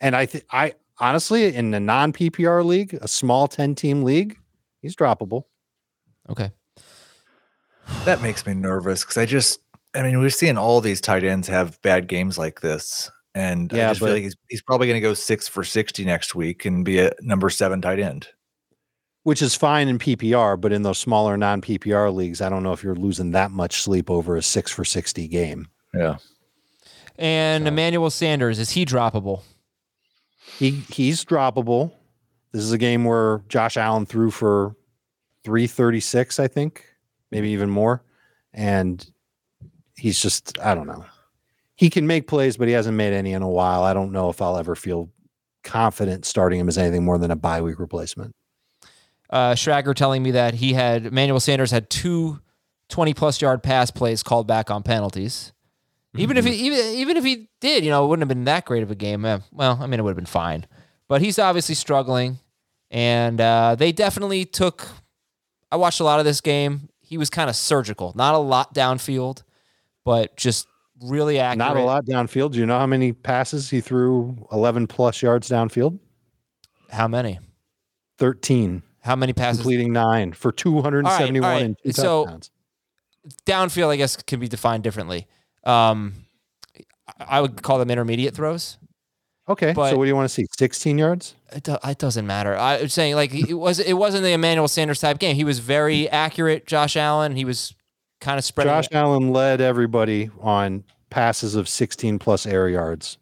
And I think I honestly, in a non PPR league, a small ten team league, he's droppable. Okay. That makes me nervous because I just, I mean, we're seeing all these tight ends have bad games like this. And Yeah, I just feel but- like he's, he's probably going to go six for 60 next week and be a number seven tight end. Which is fine in PPR, but in those smaller non PPR leagues, I don't know if you're losing that much sleep over a six for 60 game. Yeah. And Emmanuel Sanders is he droppable? He he's droppable. This is a game where Josh Allen threw for 336, I think, maybe even more. And he's just, I don't know. He can make plays, but he hasn't made any in a while. I don't know if I'll ever feel confident starting him as anything more than a bye week replacement. Uh, Schrager telling me that he had Emmanuel Sanders had two 20 plus yard pass plays called back on penalties. Even if he even even if he did, you know, it wouldn't have been that great of a game. Well, I mean, it would have been fine. But he's obviously struggling, and uh, they definitely took. I watched a lot of this game. He was kind of surgical, not a lot downfield, but just really accurate. Not a lot downfield. Do you know how many passes he threw 11 plus yards downfield? How many? 13. How many passes? Completing nine for 271 All right, all and two right. So- touchdowns. downfield, I guess, can be defined differently. Um, I would call them intermediate throws. Okay. but- so what do you want to see? 16 yards? It, do, it doesn't matter. I was saying like it was it wasn't the Emmanuel Sanders type game. He was very accurate. Josh Allen. He was kind of spreading. Josh Allen led everybody on passes of 16 plus air yards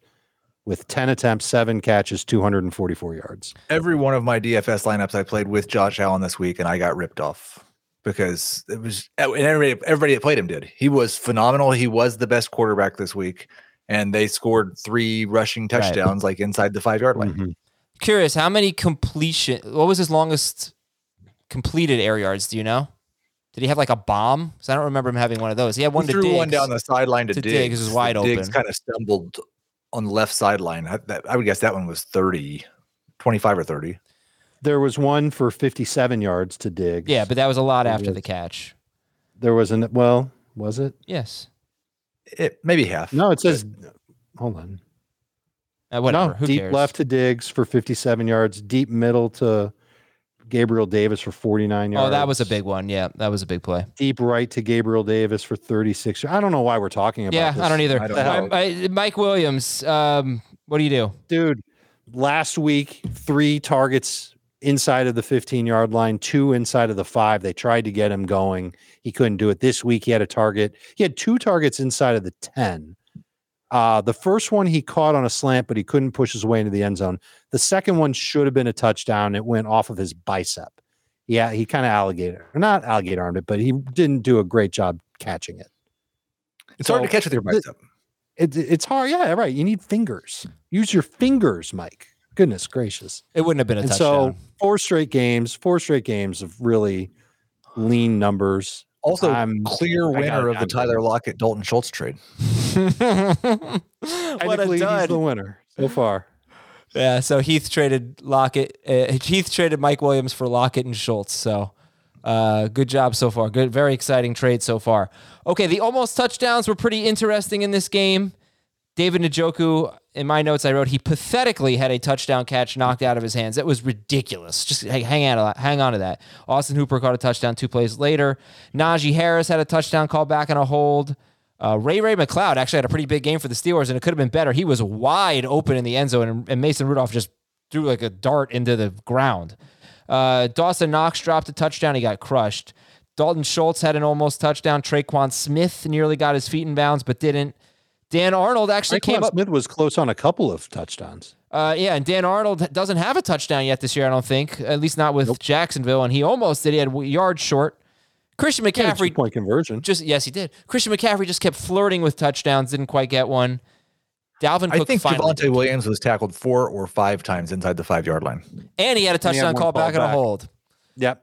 with 10 attempts, seven catches, 244 yards. Every one of my DFS lineups I played with Josh Allen this week, and I got ripped off because it was and everybody everybody that played him did. He was phenomenal. He was the best quarterback this week, and they scored three rushing touchdowns like inside the five yard line. Mm-hmm. Curious, how many completion? What was his longest completed air yards? Do you know? Did he have like a bomb? Because I don't remember him having one of those. He had one He to threw one down the sideline to, to Diggs. Diggs, it was wide Diggs open. kind of stumbled on the left sideline. I, that, I would guess that one was 30, 25 or 30. There was one for 57 yards to dig. Yeah, but that was a lot It after the catch. There was an, well, was it? Yes. It, maybe half. No, it says, hold on. Uh, whatever. No, Who deep cares? left to Diggs for 57 yards, deep middle to Gabriel Davis for 49 yards. Oh, that was a big one. Yeah, that was a big play. deep right to Gabriel Davis for 36. I don't know why we're talking about Yeah, this. I don't either. What the hell? I- I- Mike Williams. Um, what do you do? Dude, last week, three targets inside of the 15 yard line, two inside of the five. They tried to get him going. He couldn't do it. This week, he had a target. He had two targets inside of the 10. Uh, the first one he caught on a slant, but he couldn't push his way into the end zone. The second one should have been a touchdown. It went off of his bicep. Yeah, he kind of alligator, or not alligator armed it, but he didn't do a great job catching it. It's hard to catch with your th- bicep. It, it's hard. Yeah, right. You need fingers. Use your fingers, Mike. Goodness gracious. It wouldn't have been a And touchdown. so four straight games, four straight games of really lean numbers. Also, I'm- clear winner it. of the Tyler Lockett Dalton Schultz trade. what a Technically, he's the winner so far. Yeah, so Heath traded Lockett. Uh, Heath traded Mike Williams for Lockett and Schultz. So, uh, good job so far. Good, very exciting trade so far. Okay, the almost touchdowns were pretty interesting in this game. David Njoku, in my notes, I wrote he pathetically had a touchdown catch knocked out of his hands. That was ridiculous. Just hang, on, hang on to that. Austin Hooper caught a touchdown two plays later. Najee Harris had a touchdown call back on a hold. Uh, Ray-Ray McCloud actually had a pretty big game for the Steelers, and it could have been better. He was wide open in the end zone, and, and Mason Rudolph just threw like a dart into the ground. Uh, Dawson Knox dropped a touchdown. He got crushed. Dalton Schultz had an almost touchdown. Tre'Quan Smith nearly got his feet in bounds, but didn't. Dan Arnold actually came up. Smith was close on a couple of touchdowns. Uh, yeah, and Dan Arnold doesn't have a touchdown yet this year, I don't think. At least not with Jacksonville, and he almost did. He had yards short. Christian Yeah, McCaffrey point conversion. just yes, he did. Christian McCaffrey just kept flirting with touchdowns, didn't quite get one. Dalvin I think finally, Javonte Williams was tackled four or five times inside the five yard line. and he had a And he had touchdown call back call on a hold. Yep.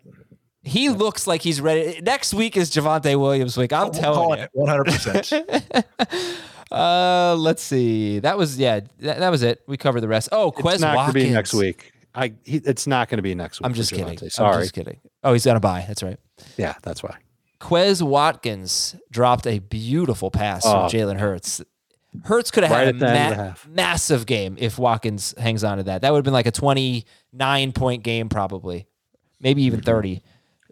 He looks like he's ready. Next week is Javonte Williams week. I'm telling you. One hundred percent. Uh, let's see. That was yeah. That, that was it. We covered the rest. Oh, Quez It's not going to be next week. I. He, it's not going to be next week. I'm just kidding. Sorry. I'm just kidding. Oh, he's gonna buy. That's right. Yeah, that's why. Quez Watkins dropped a beautiful pass Oh. from Jalen Hurts. Hurts could have Right had a the end of the ma- massive game if Watkins hangs on to that. That would have been like a 29 point game, probably, maybe even 30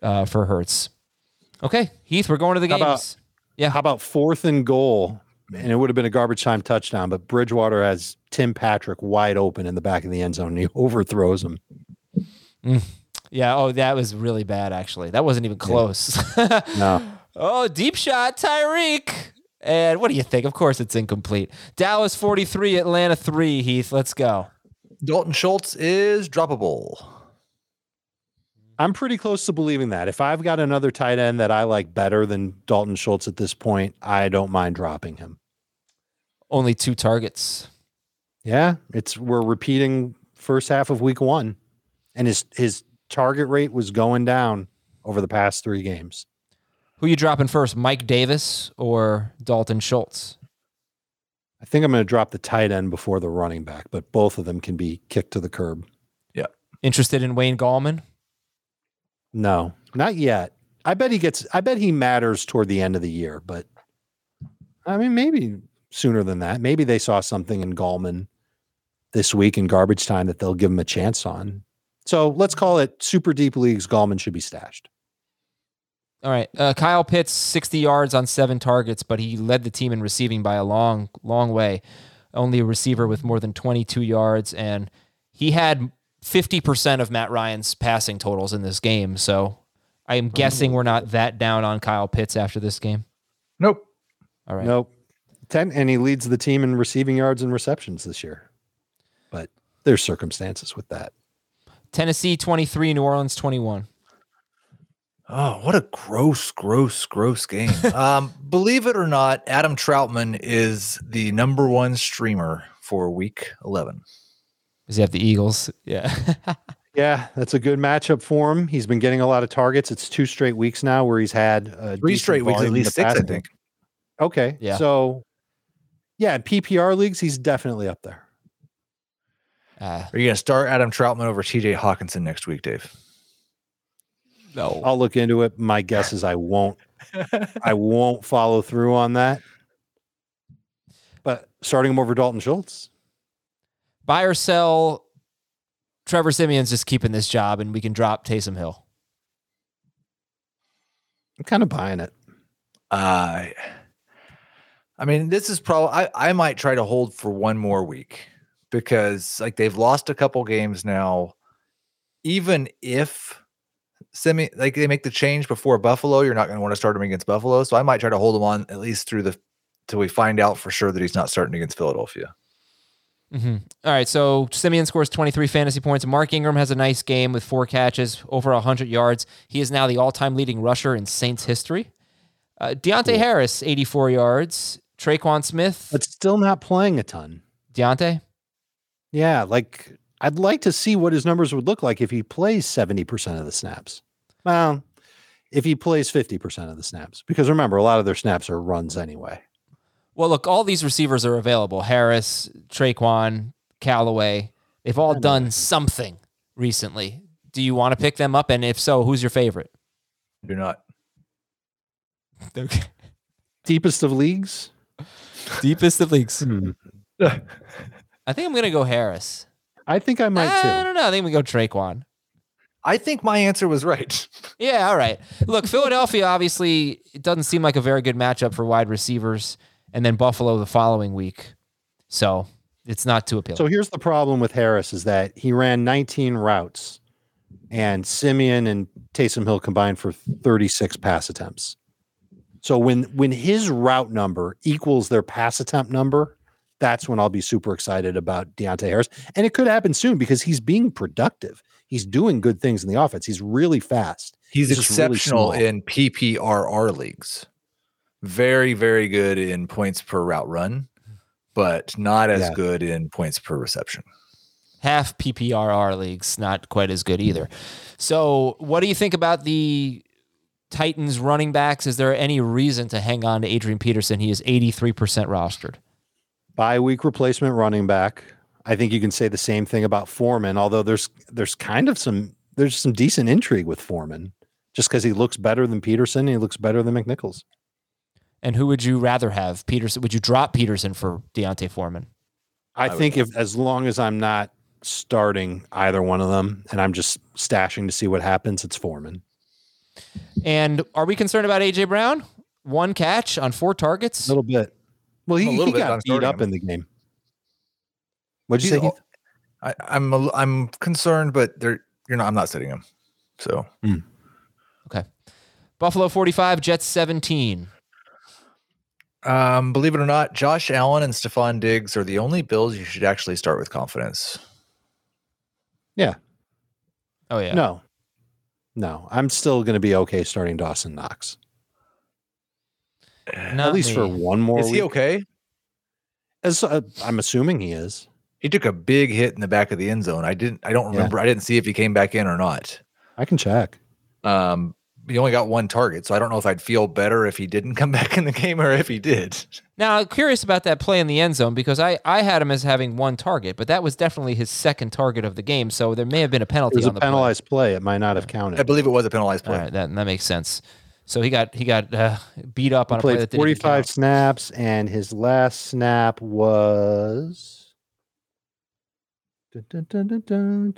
uh, for Hurts. Okay, Heath, we're going to the How games. about- yeah, How about fourth and goal? And it would have been a garbage time touchdown, but Bridgewater has Tim Patrick wide open in the back of the end zone. And he overthrows him. Mm. yeah. Oh, that was really bad. Actually, that wasn't even close. No. Oh, deep shot, Tyreek. And what do you think? Of course, it's incomplete. Dallas 43, Atlanta 3. Heath, let's go. Dalton Schultz is droppable. I'm pretty close to believing that. If I've got another tight end that I like better than Dalton Schultz at this point, I don't mind dropping him. Only two targets. Yeah, it's we're repeating first half of week one, and his his target rate was going down over the past three games. Who you dropping first, Mike Davis or Dalton Schultz? I think I'm going to drop the tight end before the running back, but both of them can be kicked to the curb. Yeah. Interested in Wayne Gallman? No, not yet. I bet he gets. I bet he matters toward the end of the year, but I mean, maybe sooner than that. Maybe they saw something in Gallman this week in garbage time that they'll give him a chance on. So let's call it super deep leagues. Gallman should be stashed. All right. Uh, Kyle Pitts, 60 yards on seven targets, but he led the team in receiving by a long, long way. Only a receiver with more than 22 yards, and he had 50% of Matt Ryan's passing totals in this game. So I am guessing we're not that down on Kyle Pitts after this game. Nope. All right. Nope. Ten, and he leads the team in receiving yards and receptions this year. But there's circumstances with that. Tennessee 23, New Orleans 21. Oh, what a gross, gross, gross game. um, believe it or not, Adam Trautman is the number one streamer for week 11. Does he have the Eagles? Yeah. Yeah, that's a good matchup for him. He's been getting a lot of targets. It's two straight weeks now where he's had uh, Three straight weeks, at least six, I think. Okay. Yeah. So, yeah, in PPR leagues, he's definitely up there. Uh, Are you going to start Adam Trautman over TJ Hockenson next week, Dave? no. I'll look into it. My guess is I won't. I won't follow through on that. But starting him over Dalton Schultz, Buy or sell. Trevor Siemian's just keeping this job, and we can drop Taysom Hill. I'm kind of buying it. Uh, I mean, this is probably, I, I might try to hold for one more week because, like, they've lost a couple games now. Even if semi, like, they make the change before Buffalo, you're not going to want to start him against Buffalo. So I might try to hold him on at least through the, till we find out for sure that he's not starting against Philadelphia. Mm-hmm. All right, so Siemian scores 23 fantasy points. Mark Ingram has a nice game with four catches, over 100 yards. He is now the all-time leading rusher in Saints history. Uh, Deonte Harris, 84 yards. Tre'Quan Smith, But still not playing a ton. Deonte. Yeah, like I'd like to see what his numbers would look like if he plays 70% of the snaps. Well, if he plays 50% of the snaps. Because remember, a lot of their snaps are runs anyway. Well, look, all these receivers are available. Harris, Tre'Quan, Callaway. They've all done something recently. Do you want to pick them up? And if so, who's your favorite? Do not. Okay. Deepest of leagues? Deepest of leagues. Hmm. I think I'm going to go Harris. I think I might I too. don't know. I think we go Tre'Quan. I think my answer was right. Yeah, all right. Look, Philadelphia obviously it doesn't seem like a very good matchup for wide receivers, and then Buffalo the following week. So it's not too appealing. So here's the problem with Harris is that he ran 19 routes and Siemian and Taysom Hill combined for 36 pass attempts. So when when his route number equals their pass attempt number, that's when I'll be super excited about Deonte Harris. And it could happen soon because he's being productive. He's doing good things in the offense. He's really fast. He's just really exceptional small. in PPRR leagues. Very, very good in points per route run, but not as Yeah. good in points per reception. half PPRR leagues, not quite as good either. So, what do you think about the Titans running backs? Is there any reason to hang on to Adrian Peterson? He is 83% rostered. Bye week replacement running back. I think you can say the same thing about Foreman, although there's there's kind of some there's some decent intrigue with Foreman just because he looks better than Peterson and he looks better than McNichols. And who would you rather have? Peterson? Would you drop Peterson for D'Onta Foreman? I, think if as long as I'm not starting either one of them and I'm just stashing to see what happens, it's Foreman. And are we concerned about AJ Brown? One catch on four targets. A little bit. Well, he, little he bit, got beat up him. in the game. What'd you He's say? all- Heath? I, I'm a, I'm concerned, but they're you're not. I'm not sitting him. So Okay. Buffalo 45, Jets 17. Um, believe it or not, Josh Allen and Stefon Diggs are the only Bills you should actually start with confidence. Yeah. Oh, yeah. No. No. I'm still going to be okay starting Dawson Knox. Not At least for one more Is he okay? As, uh, I'm assuming he is. He took a big hit in the back of the end zone. I didn't. I don't Yeah. remember. I didn't see if he came back in or not. I can check. Um, he only got one target, so I don't know if I'd feel better if he didn't come back in the game or if he did. Now, I'm curious about that play in the end zone because I, I had him as having one target, but that was definitely his second target of the game. So there may have been a It penalty was on a the play. penalized play. It might not have counted. I believe it was a penalized play. right, that, that makes sense. So he got he got uh, beat up He on a play played that didn't 45 count. snaps, and his last snap was. Dun, dun,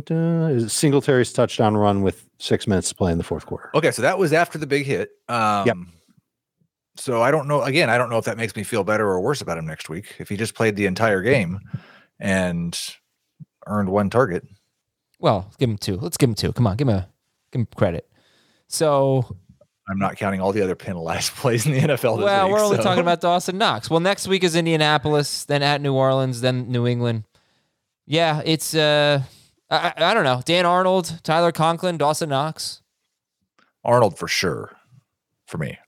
dun, Singletary's touchdown run with six minutes to play in the fourth quarter. Okay, so that was after the big hit. Um, yep. So I don't know. Again, I don't know if that makes me feel better or worse about him next week. If he just played the entire game and earned one target. Well, give him two. Let's give him two. Come on, give him a give him credit. So I'm not counting all the other penalized plays in the NFL. well, week, we're only so. talking about Dawson Knox. Well, next week is Indianapolis, then at New Orleans, then New England. Yeah, it's uh, I, I I don't know. Dan Arnold, Tyler Conklin, Dawson Knox. Arnold for sure. For me,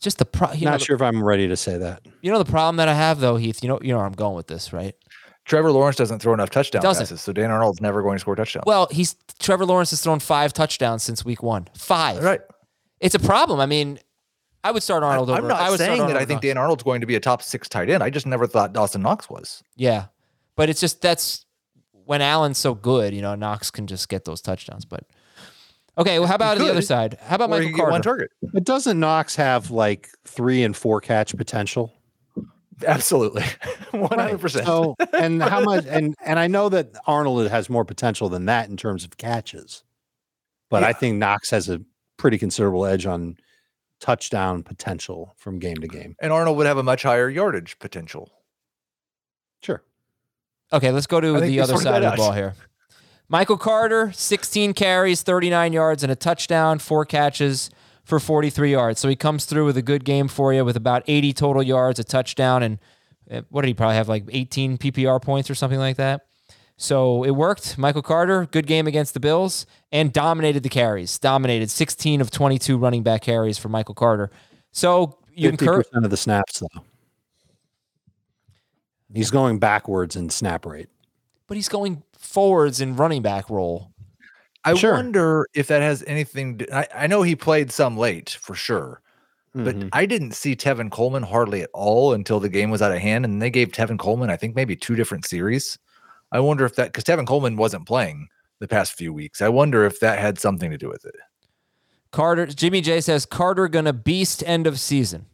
Just the pro. You know, Not the- sure if I'm ready to say that. you know the problem that I have though, Heath. You know, you know where I'm going with this, right? Trevor Lawrence doesn't throw enough touchdown Doesn't. passes, so Dan Arnold's never going to score touchdowns. Well, he's Trevor Lawrence has thrown five touchdowns since week one. Five. right. It's a problem. I mean, I would start Arnold over. I'm not I would saying that I think Knox. Dan Arnold's going to be a top six tight end. I just never thought Dawson Knox was. Yeah, but it's just that's when Allen's so good. You know, Knox can just get those touchdowns. But okay, well, how about the other side? How about Or Michael he could get Carter? one target. But doesn't Knox have like three and four catch potential? Absolutely, one hundred percent. So, and how much? And and I know that Arnold has more potential than that in terms of catches, but I think Knox has a pretty considerable edge on touchdown potential from game to game. And Arnold would have a much higher yardage potential. Sure. Okay, let's go to I the other side of the out. ball here. Michael Carter, 16 carries, 39 yards, and a touchdown, four catches for 43 yards. So he comes through with a good game for you with about 80 total yards, a touchdown, and uh, what did he probably have like 18 PPR points or something like that? So it worked. Michael Carter, good game against the Bills, and dominated the carries. Dominated 16 of 22 running back carries for Michael Carter. So you Fifty incur percent of the snaps though. He's going backwards in snap rate. but he's going forwards in running back role. I Sure. wonder if that has anything. To, I, I know he played some late for sure, but Mhm. I didn't see Tevin Coleman hardly at all until the game was out of hand, and they gave Tevin Coleman, I think, maybe two different series. I wonder if that because Tevin Coleman wasn't playing the past few weeks. I wonder if that had something to do with it. Carter Jimmy J says Carter gonna beast end of season.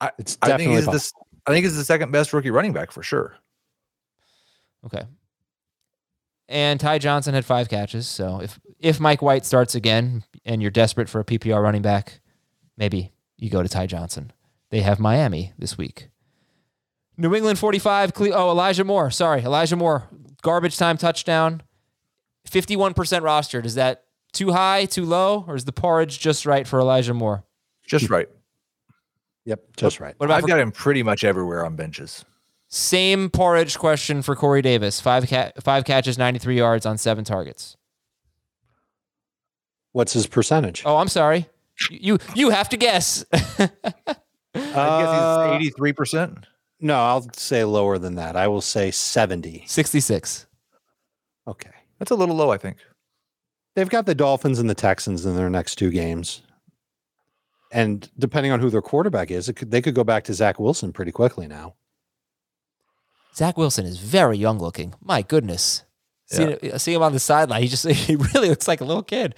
I, It's I think he's this. I think he's the second best rookie running back for sure. Okay. And Ty Johnson had five catches. So if if Mike White starts again and you're desperate for a PPR running back, maybe you go to Ty Johnson. They have Miami this week. New England 45. Cle- oh, Elijah Moore. Sorry, Elijah Moore. Garbage time touchdown. 51% rostered. Is that too high, too low, or is the porridge just right for Elijah Moore? Just right. Yep, just right. What about I've for- got him pretty much everywhere on benches. Same porridge question for Corey Davis. Five ca- five catches, 93 yards on seven targets. What's his percentage? Oh, I'm sorry. You you have to guess. I Uh, guess he's eighty-three percent. No, I'll say lower than that. I will say 70. 66. Okay. That's a little low, I think. They've got the Dolphins and the Texans in their next two games. And depending on who their quarterback is, it could, they could go back to Zach Wilson pretty quickly now. Zach Wilson is very young looking. My goodness. See, uh, see him on the sideline. He just he really looks like a little kid.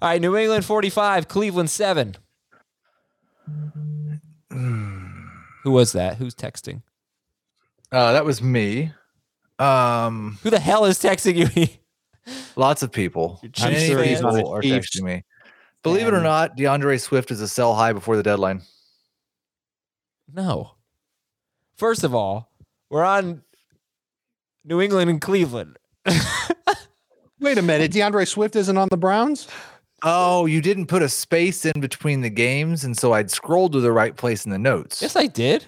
All right, New England 45, Cleveland 7. Hmm. Who was that? Who's texting? Uh, that was me. Um, Who the hell is texting you? lots of people. I'm sure he's People are texting me. Believe it or not, D'Andre Swift is a sell high before the deadline. No. First of all, we're on New England and Cleveland. Wait a minute. D'Andre Swift isn't on the Browns? Oh, you didn't put a space in between the games, and so I'd scrolled to the right place in the notes. Yes, I did.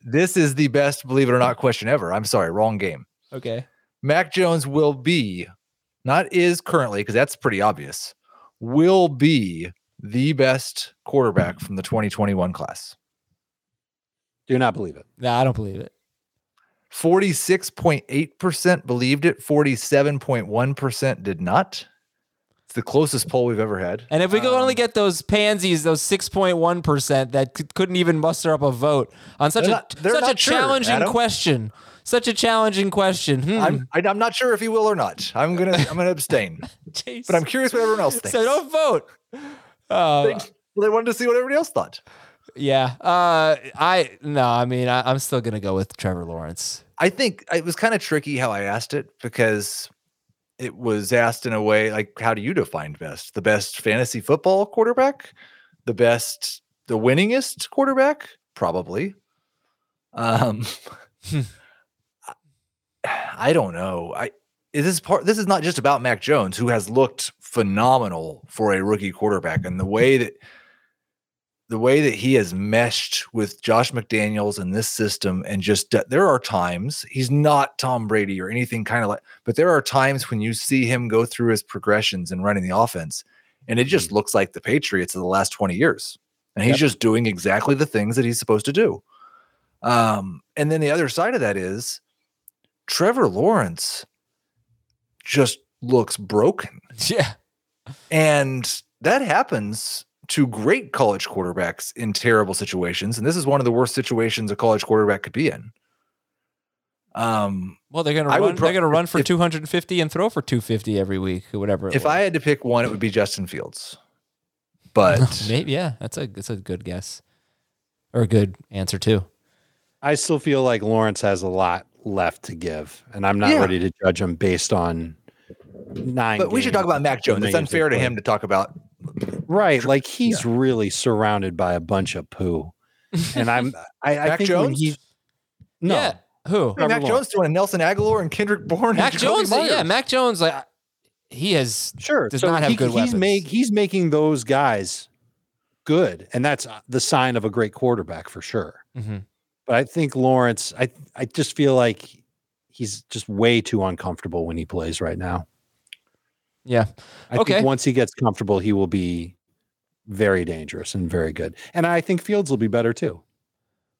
This is the best believe it or not question ever. I'm sorry, wrong game. Okay. Mac Jones will be, not is currently, because that's pretty obvious, will be the best quarterback from the 2021 class. Do not believe it. No, I don't believe it. 46.8% believed it, 47.1% did not. It's the closest poll we've ever had. And if we could Um, only get those pansies, those 6.1% that c- couldn't even muster up a vote on such They're a not- such a sure, challenging Adam. question. Such a challenging question. Hmm. I'm I, I'm not sure if he will or not. I'm gonna I'm gonna abstain. But I'm curious what everyone else thinks. so don't vote. Uh, they, they wanted to see what everybody else thought. yeah. Uh, I no. I mean, I, I'm still gonna go with Trevor Lawrence. I think it was kind of tricky how I asked it because it was asked in a way like, how do you define best? The best fantasy football quarterback? The best, the winningest quarterback? Probably. Um, I don't know. I is this part this is not just about Mac Jones, who has looked phenomenal for a rookie quarterback, and the way that the way that he has meshed with Josh McDaniels in this system, and just uh, there are times he's not Tom Brady or anything kind of like, but there are times when you see him go through his progressions and running the offense, and it just looks like the Patriots of the last 20 years. And he's Yep. just doing exactly the things that he's supposed to do. Um, and then the other side of that is Trevor Lawrence just looks broken. Yeah. And that happens to great college quarterbacks in terrible situations. And this is one of the worst situations a college quarterback could be in. Um, Well, they're gonna I run. pro- they're gonna run for if- 250 and throw for 250 every week or whatever. if was. I had to pick one, it would be Justin Fields. But maybe yeah, that's a that's a good guess or a good answer too. I still feel like Lawrence has a lot left to give, and I'm not Yeah. ready to judge him based on nine. but we should talk about Mac Jones. It's unfair to they him to talk about. Played. right? Like he's really surrounded by a bunch of poo, and I'm I, I Mac think when Jones? he no Yeah. Who? Hey, Mac Trevor Jones throwing Nelson Agholor and Kendrick Bourne. Mac and Jacoby Jones. Yeah, Mac Jones. Like he has sure does so not have he- good he's weapons. make he's making those guys good, and that's uh, the sign of a great quarterback for sure. Mhm. But I think Lawrence, I I just feel like he's just way too uncomfortable when he plays right now. Yeah. I Okay. think once he gets comfortable, he will be very dangerous and very good. And I think Fields will be better too.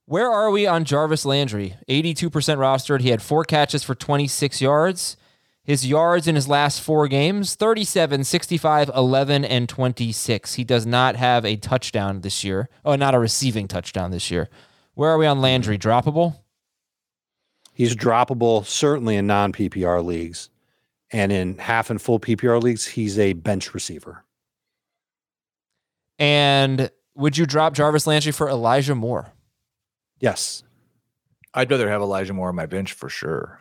Where are we on Jarvis Landry? 82% rostered. He had four catches for 26 yards. His yards in his last four games 37, 65, 11, and 26. He does not have a touchdown this year. Oh, not a receiving touchdown this year. Where are we on Landry? Mm-hmm. Droppable? He's droppable, certainly in non PPR leagues. And in half and full PPR leagues, he's a bench receiver. And would you drop Jarvis Landry for Elijah Moore? Yes. I'd rather have Elijah Moore on my bench for sure.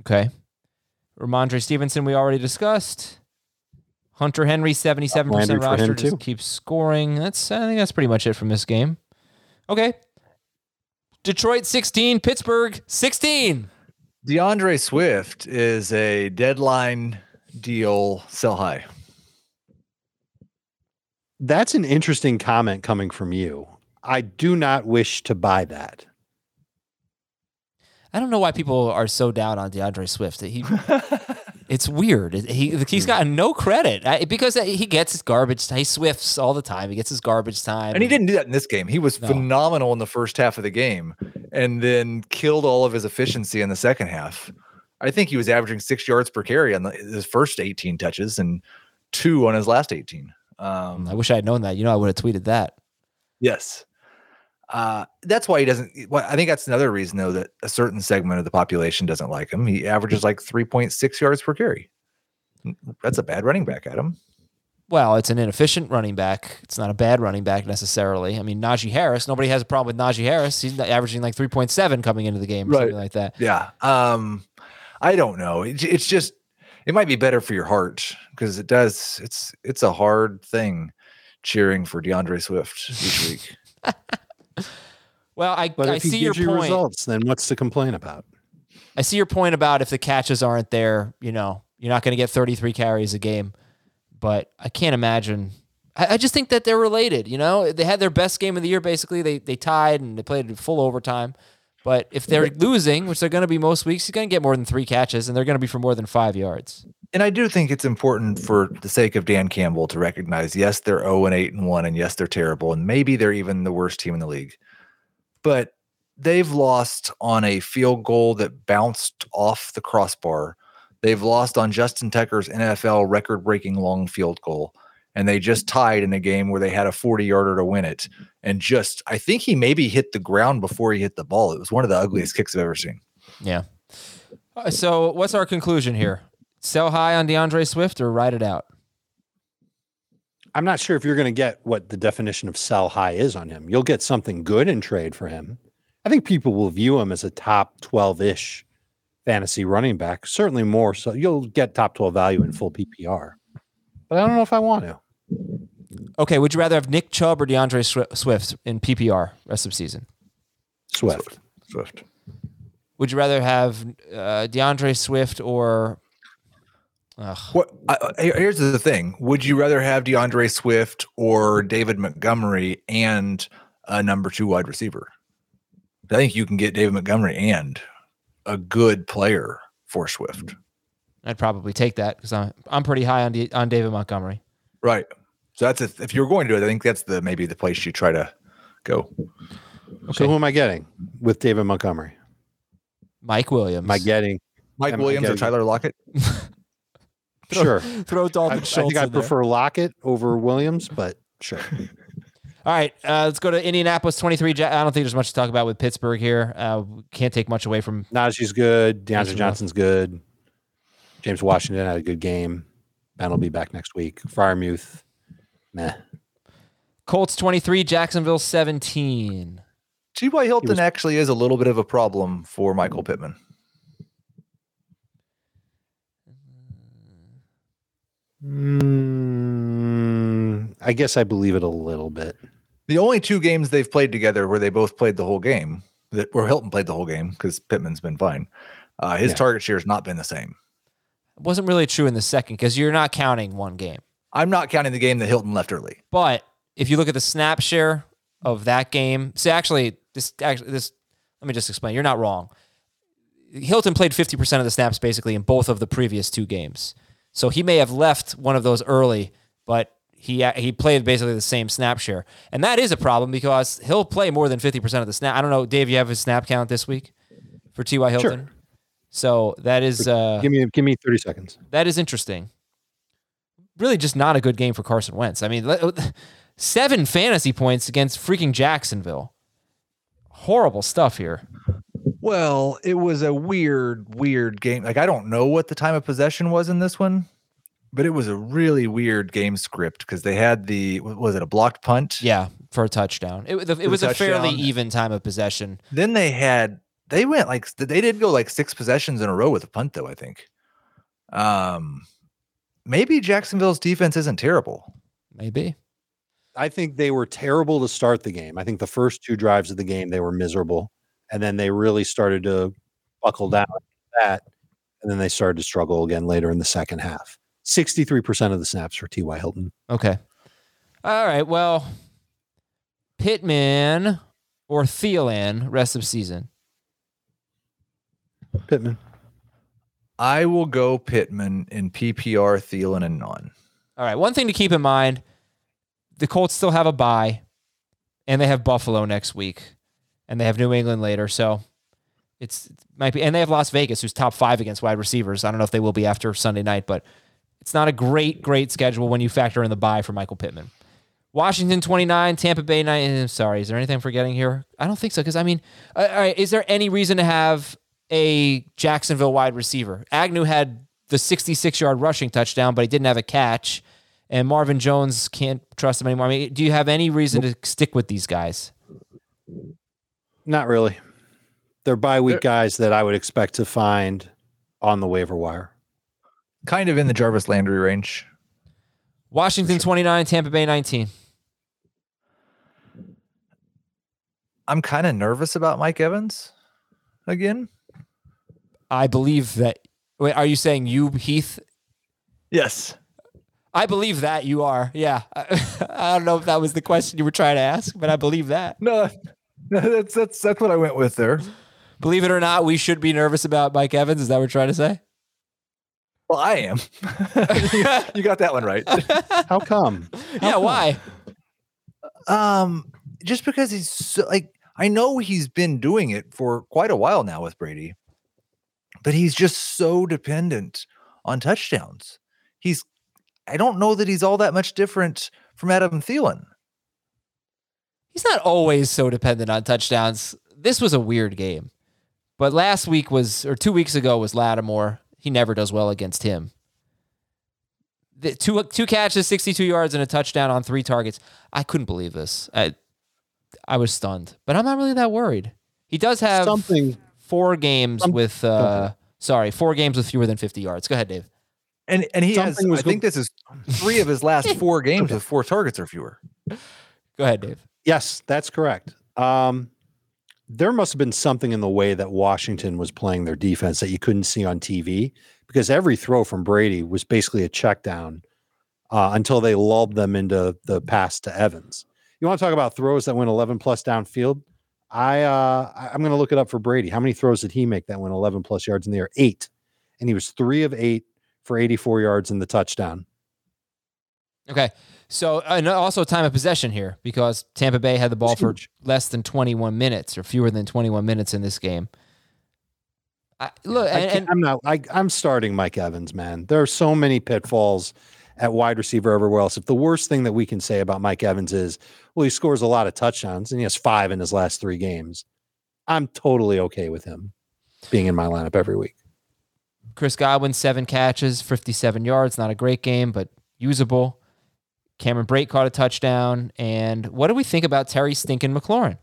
Okay. Rhamondre Stevenson, we already discussed. Hunter Henry, 77% roster, just too. keeps scoring. That's I think that's pretty much it from this game. Okay. Detroit 16, Pittsburgh 16. D'Andre Swift is a deadline deal sell high. That's an interesting comment coming from you. I do not wish to buy that. I don't know why people are so down on D'Andre Swift. He, it's weird. He he's gotten no credit because he gets his garbage. He swifts all the time. He gets his garbage time, And he didn't do that in this game. He was No. phenomenal in the first half of the game and then killed all of his efficiency in the second half. I think he was averaging six yards per carry on the, his first 18 touches and two on his last 18. Um, I wish I had known that. You know, I would have tweeted that. Yes. Uh, that's why he doesn't. Well, I think that's another reason, though, that a certain segment of the population doesn't like him. He averages like 3.6 yards per carry. That's a bad running back, Adam. Well, it's an inefficient running back. It's not a bad running back necessarily. I mean, Najee Harris. Nobody has a problem with Najee Harris. He's averaging like three point seven coming into the game, or Right. something like that. Yeah. Um, I don't know. It, it's just it might be better for your heart because it does. It's it's a hard thing cheering for D'Andre Swift each week. Well, I, But I if he see your gives you point. results, then what's to complain about? I see your point about if the catches aren't there, you know, you're not going to get 33 carries a game. But I can't imagine. I, I just think that they're related. You know, they had their best game of the year. Basically, they they tied and they played full overtime. But if they're losing, which they're going to be most weeks, he's going to get more than three catches, and they're going to be for more than five yards. And I do think it's important for the sake of Dan Campbell to recognize yes, they're 0 and 8 and 1, and yes, they're terrible, and maybe they're even the worst team in the league. But they've lost on a field goal that bounced off the crossbar. They've lost on Justin Tucker's NFL record breaking long field goal. And they just tied in a game where they had a 40 yarder to win it. And just, I think he maybe hit the ground before he hit the ball. It was one of the ugliest kicks I've ever seen. Yeah. Uh, So, what's our conclusion here? Sell high on D'Andre Swift or ride it out? I'm not sure if you're going to get what the definition of sell high is on him. You'll get something good in trade for him. I think people will view him as a top 12 ish fantasy running back, certainly more. So you'll get top 12 value in full PPR. But I don't know if I want to. Okay, would you rather have Nick Chubb or D'Andre Swift in PPR rest of season? Swift. Swift. Would you rather have uh, D'Andre Swift or Ugh. What? I, I- here's the thing: Would you rather have D'Andre Swift or David Montgomery and a number two wide receiver? I think you can get David Montgomery and a good player for Swift. I'd probably take that because I'm I'm pretty high on D- on David Montgomery. Right. So that's a, if you're going to do it, I think that's the maybe the place you try to go. So who am I getting with David Montgomery? Mike Williams. Am I getting Mike am I Williams or getting- Tyler Lockett? Throw- Sure. Throw I, Dalton I Schultz. think I in there. prefer Lockett over Williams, but sure. All right, uh, let's go to Indianapolis 23. I don't think there's much to talk about with Pittsburgh here. Uh, can't take much away from. Najee's good. Thanks DeAndre for Johnson's good. James Washington had a good game. Ben will be back next week. Freiermuth, meh. Colts 23, Jacksonville 17. T.Y. Hilton actually is a little bit of a problem for Michael Pittman. Mm, I guess I believe it a little bit. The only two games they've played together where they both played the whole game, that where Hilton played the whole game because Pittman's been fine. Uh, his Yeah. target share has not been the same. It wasn't really true in the second because you're not counting one game. I'm not counting the game that Hilton left early. But if you look at the snap share of that game, see, actually, this actually this. Let me just explain. You're not wrong. Hilton played 50% of the snaps basically in both of the previous two games. So he may have left one of those early, but he he played basically the same snap share. And that is a problem because he'll play more than 50% of the snap. I don't know, Dave, you have his snap count this week for T.Y. Hilton? Sure. So that is uh, give me give me 30 seconds. that is interesting. Really, just not a good game for Carson Wentz. I mean, seven fantasy points against freaking Jacksonville. Horrible stuff here. Well, it was a weird, weird game. Like I don't know what the time of possession was in this one, but it was a really weird game script because they had the was it a blocked punt? Yeah, for a touchdown. It, the, it was a fairly even time of possession. Then they had they went like they did go like six possessions in a row with a punt though. I think. Um, maybe Jacksonville's defense isn't terrible. Maybe. I think they were terrible to start the game. I think the first two drives of the game they were miserable, and then they really started to buckle down mm-hmm. that, and then they started to struggle again later in the second half. Sixty-three percent of the snaps for T.Y. Hilton. Okay. All right. Well, Pittman or Thielen rest of season. Pittman. I will go Pittman in PPR, Thielen, and non. All right. One thing to keep in mind the Colts still have a bye, and they have Buffalo next week, and they have New England later. So it's it might be, and they have Las Vegas, who's top five against wide receivers. I don't know if they will be after Sunday night, but it's not a great, great schedule when you factor in the bye for Michael Pittman. Washington 29, Tampa Bay 9. Sorry, is there anything I'm forgetting here? I don't think so. Because, I mean, uh, is there any reason to have a Jacksonville wide receiver? Agnew had the 66 yard rushing touchdown, but he didn't have a catch. And Marvin Jones can't trust him anymore. I mean, do you have any reason to stick with these guys? Not really. They're bye week guys that I would expect to find on the waiver wire. Kind of in the Jarvis Landry range. Washington 29, Tampa Bay 19. I'm kind of nervous about Mike Evans again. I believe that. Wait, are you saying you, Heath? Yes. I believe that you are. Yeah. I don't know if that was the question you were trying to ask, but I believe that. No, that's that's that's what I went with there. Believe it or not, we should be nervous about Mike Evans. Is that what you're trying to say? Well, I am. you got that one right. How come? yeah, why? Um, just because he's so, like I know he's been doing it for quite a while now with Brady, but he's just so dependent on touchdowns. He's I don't know that he's all that much different from Adam Thielen. He's not always so dependent on touchdowns. This was a weird game. But last week was, or two weeks ago was Lattimore. He never does well against him. The two two catches, 62 yards, and a touchdown on three targets. I couldn't believe this. I, I was stunned, but I'm not really that worried. He does have Something- four games some- with, uh, sorry, four games with fewer than 50 yards. Go ahead, Dave. And and he has Something was I think this is three of his last four games with four targets or fewer. Go ahead, Dave. Yes, that's correct. Um, there must have been something in the way that Washington was playing their defense that you couldn't see on TV because every throw from Brady was basically a check down uh, until they lulled them into the pass to Evans. You want to talk about throws that went 11 plus downfield? I uh, I'm going to look it up for Brady. How many throws did he make that went 11 plus yards in the air? Eight, and he was three of eight for 84 yards in the touchdown. Okay. So, and also time of possession here because Tampa Bay had the ball for less than 21 minutes or fewer than 21 minutes in this game. I, look, I and, and I'm not. I, I'm starting Mike Evans, man. There are so many pitfalls at wide receiver everywhere else. If the worst thing that we can say about Mike Evans is, well, he scores a lot of touchdowns and he has five in his last three games, I'm totally okay with him being in my lineup every week. Chris Godwin, seven catches, 57 yards. Not a great game, but usable. Cameron Brate caught a touchdown. And what do we think about Terry Stinkin' McLaurin?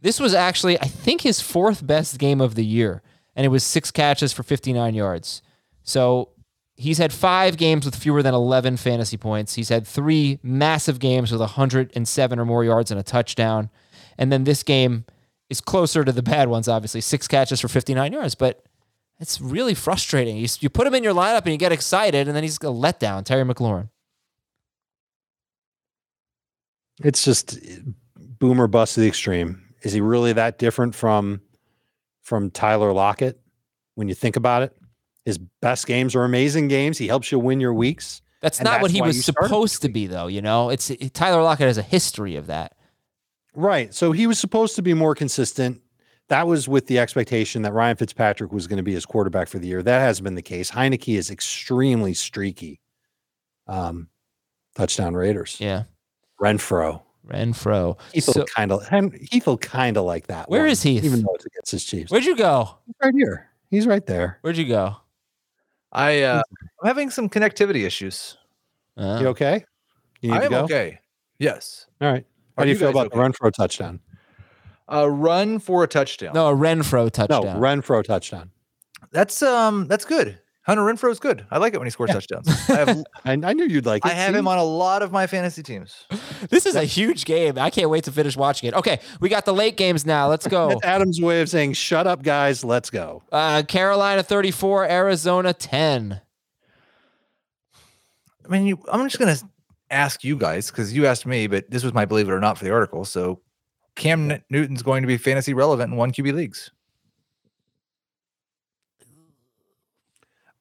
This was actually, I think, his fourth best game of the year. And it was six catches for 59 yards. So he's had five games with fewer than 11 fantasy points. He's had three massive games with 107 or more yards and a touchdown. And then this game is closer to the bad ones, obviously. Six catches for 59 yards. But it's really frustrating. You, you put him in your lineup and you get excited, and then he's a letdown. Terry McLaurin. It's just boomer bust to the extreme. Is he really that different from from Tyler Lockett when you think about it? His best games are amazing games. He helps you win your weeks. That's not what he was supposed to be, though. You know, it's Tyler Lockett has a history of that. Right. So he was supposed to be more consistent. that was with the expectation that Ryan Fitzpatrick was going to be his quarterback for the year. That hasn't been the case. Heinicke is extremely streaky. Um, touchdown Raiders. Yeah. Renfrow. Renfrow. Heath So- kind of Heath will kind of like that. Where one, is Heath? Even though it's against his Chiefs. Where'd you go? right here. He's right there. Where'd you go? I uh, I'm having some connectivity issues. Uh, You okay? You need I to am go? okay. Yes. All right. How Are do you you feel guys about the Renfrow touchdown? A run for a touchdown. No, a Renfrow touchdown. No, touchdown. Renfrow touchdown. That's um that's good. Hunter Renfrow is good. I like it when he scores touchdowns. I have I, I knew you'd like it. I have See? him on a lot of my fantasy teams. This is a huge game. I can't wait to finish watching it. Okay, we got the late games now. Let's go. That's Adam's way of saying, shut up, guys. Let's go. Uh, Carolina 34, Arizona 10. I mean, you, I'm just gonna ask you guys because you asked me, but this was my believe it or not for the article. So Cam Newton's going to be fantasy relevant in one QB leagues.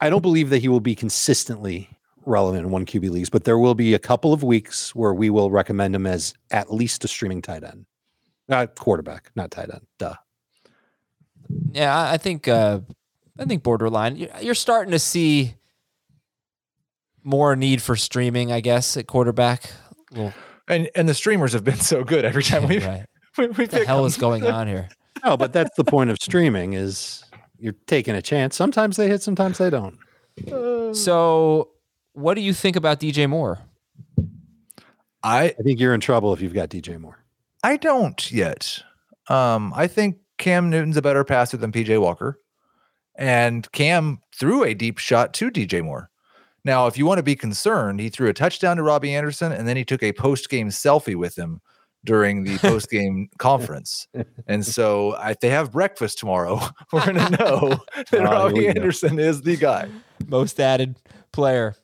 I don't believe that he will be consistently relevant in one QB leagues, but there will be a couple of weeks where we will recommend him as at least a streaming tight end. Uh, quarterback, not tight end. Duh. Yeah, I I think uh, I think borderline. You- You're starting to see more need for streaming, I guess, at quarterback. Well, And and the streamers have been so good every time we right. we, we What the hell them. is going on here? No, but that's the point of streaming is you're taking a chance. Sometimes they hit, sometimes they don't. So, what do you think about DJ Moore? I I think you're in trouble if you've got DJ Moore. I don't yet. Um, I think Cam Newton's a better passer than PJ Walker, and Cam threw a deep shot to DJ Moore. Now, if you want to be concerned, he threw a touchdown to Robbie Anderson, and then he took a post-game selfie with him during the post-game conference. And so, if they have breakfast tomorrow, we're going to know that Oh, here we Robbie go. Anderson is the guy. Most added player.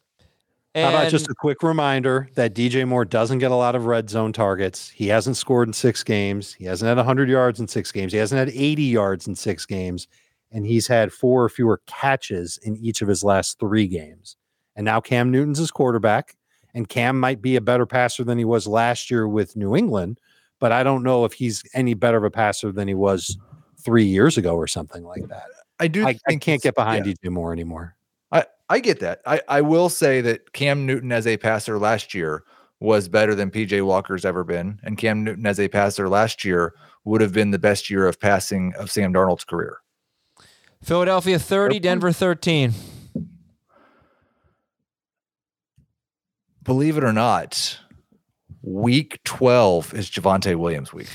How about just a quick reminder that DJ Moore doesn't get a lot of red zone targets. He hasn't scored in six games. He hasn't had 100 yards in six games. He hasn't had 80 yards in six games. And he's had four or fewer catches in each of his last three games. And now Cam Newton's his quarterback. And Cam might be a better passer than he was last year with New England. But I don't know if he's any better of a passer than he was three years ago or something like that. I do. I, I can't get behind yeah. DJ Moore anymore. I, I get that. I, I will say that Cam Newton as a passer last year was better than PJ Walker's ever been. And Cam Newton as a passer last year would have been the best year of passing of Sam Darnold's career. Philadelphia 30, Denver 13. Believe it or not, week 12 is Javonte Williams week.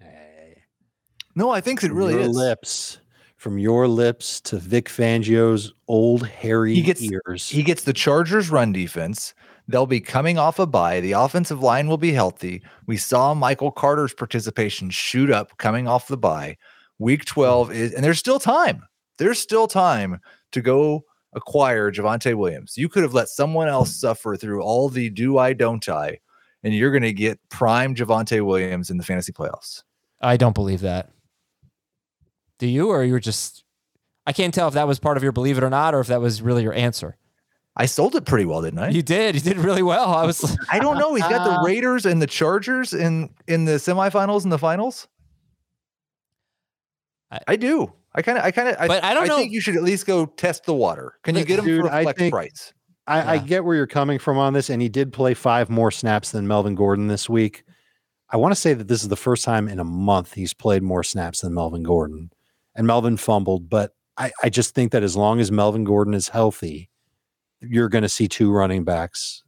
no, I think it really your is. lips from your lips to Vic Fangio's old hairy He gets ears. he gets the Chargers run defense. They'll be coming off a bye. The offensive line will be healthy. We saw Michael Carter's participation shoot up coming off the bye. Week 12 is and there's still time. There's still time to go acquire Javonte Williams. You could have let someone else hmm. suffer through all the do I don't I, and you're going to get prime Javonte Williams in the fantasy playoffs. I don't believe that. Do you, or you're just? I can't tell if that was part of your believe it or not, or if that was really your answer. I sold it pretty well, didn't I? You did. You did really well. I was. I don't know. He's got the Raiders and the Chargers in in the semifinals and the finals. I- I, do. I kind of, I kind of, I, But I don't know- think you should at least go test the water. Can you get him Dude, for a I flex think- price? I, I get where you're coming from on this, and he did play five more snaps than Melvin Gordon this week. I want to say that this is the first time in a month he's played more snaps than Melvin Gordon, and Melvin fumbled. But I, I just think that as long as Melvin Gordon is healthy, you're going to see two running backs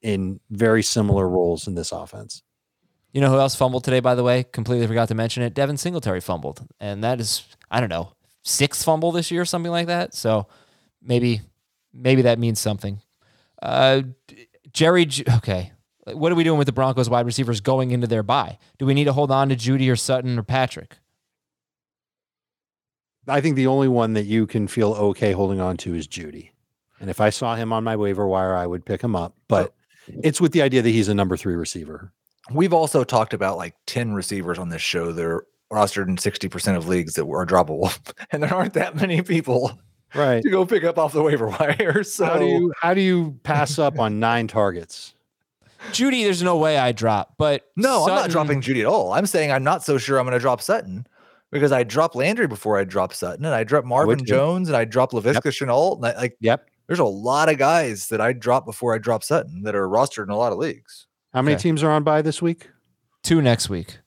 in very similar roles in this offense. You know who else fumbled today? By the way, completely forgot to mention it. Devin Singletary fumbled, and that is I don't know sixth fumble this year, or something like that. So maybe maybe that means something. Uh, Jerry, okay. What are we doing with the Broncos wide receivers going into their bye? Do we need to hold on to Jeudy or Sutton or Patrick? I think the only one that you can feel okay holding on to is Jeudy. And if I saw him on my waiver wire, I would pick him up. But it's with the idea that he's a number three receiver. We've also talked about like 10 receivers on this show that are rostered in 60% of leagues that are droppable. And there aren't that many people Right. to go pick up off the waiver wire. So How do you how do you pass up on nine targets? Jeudy, there's no way I drop. But no, I'm not dropping Jeudy at all. I'm saying I'm not so sure I'm going to drop Sutton. because I dropped Landry before I dropped Sutton, and I dropped Marvin. Jones, and I dropped Laviska Shenault. And I, like, Yep. there's a lot of guys that I dropped before I dropped Sutton that are rostered in a lot of leagues. How many Okay. teams are on by this week? Two next week,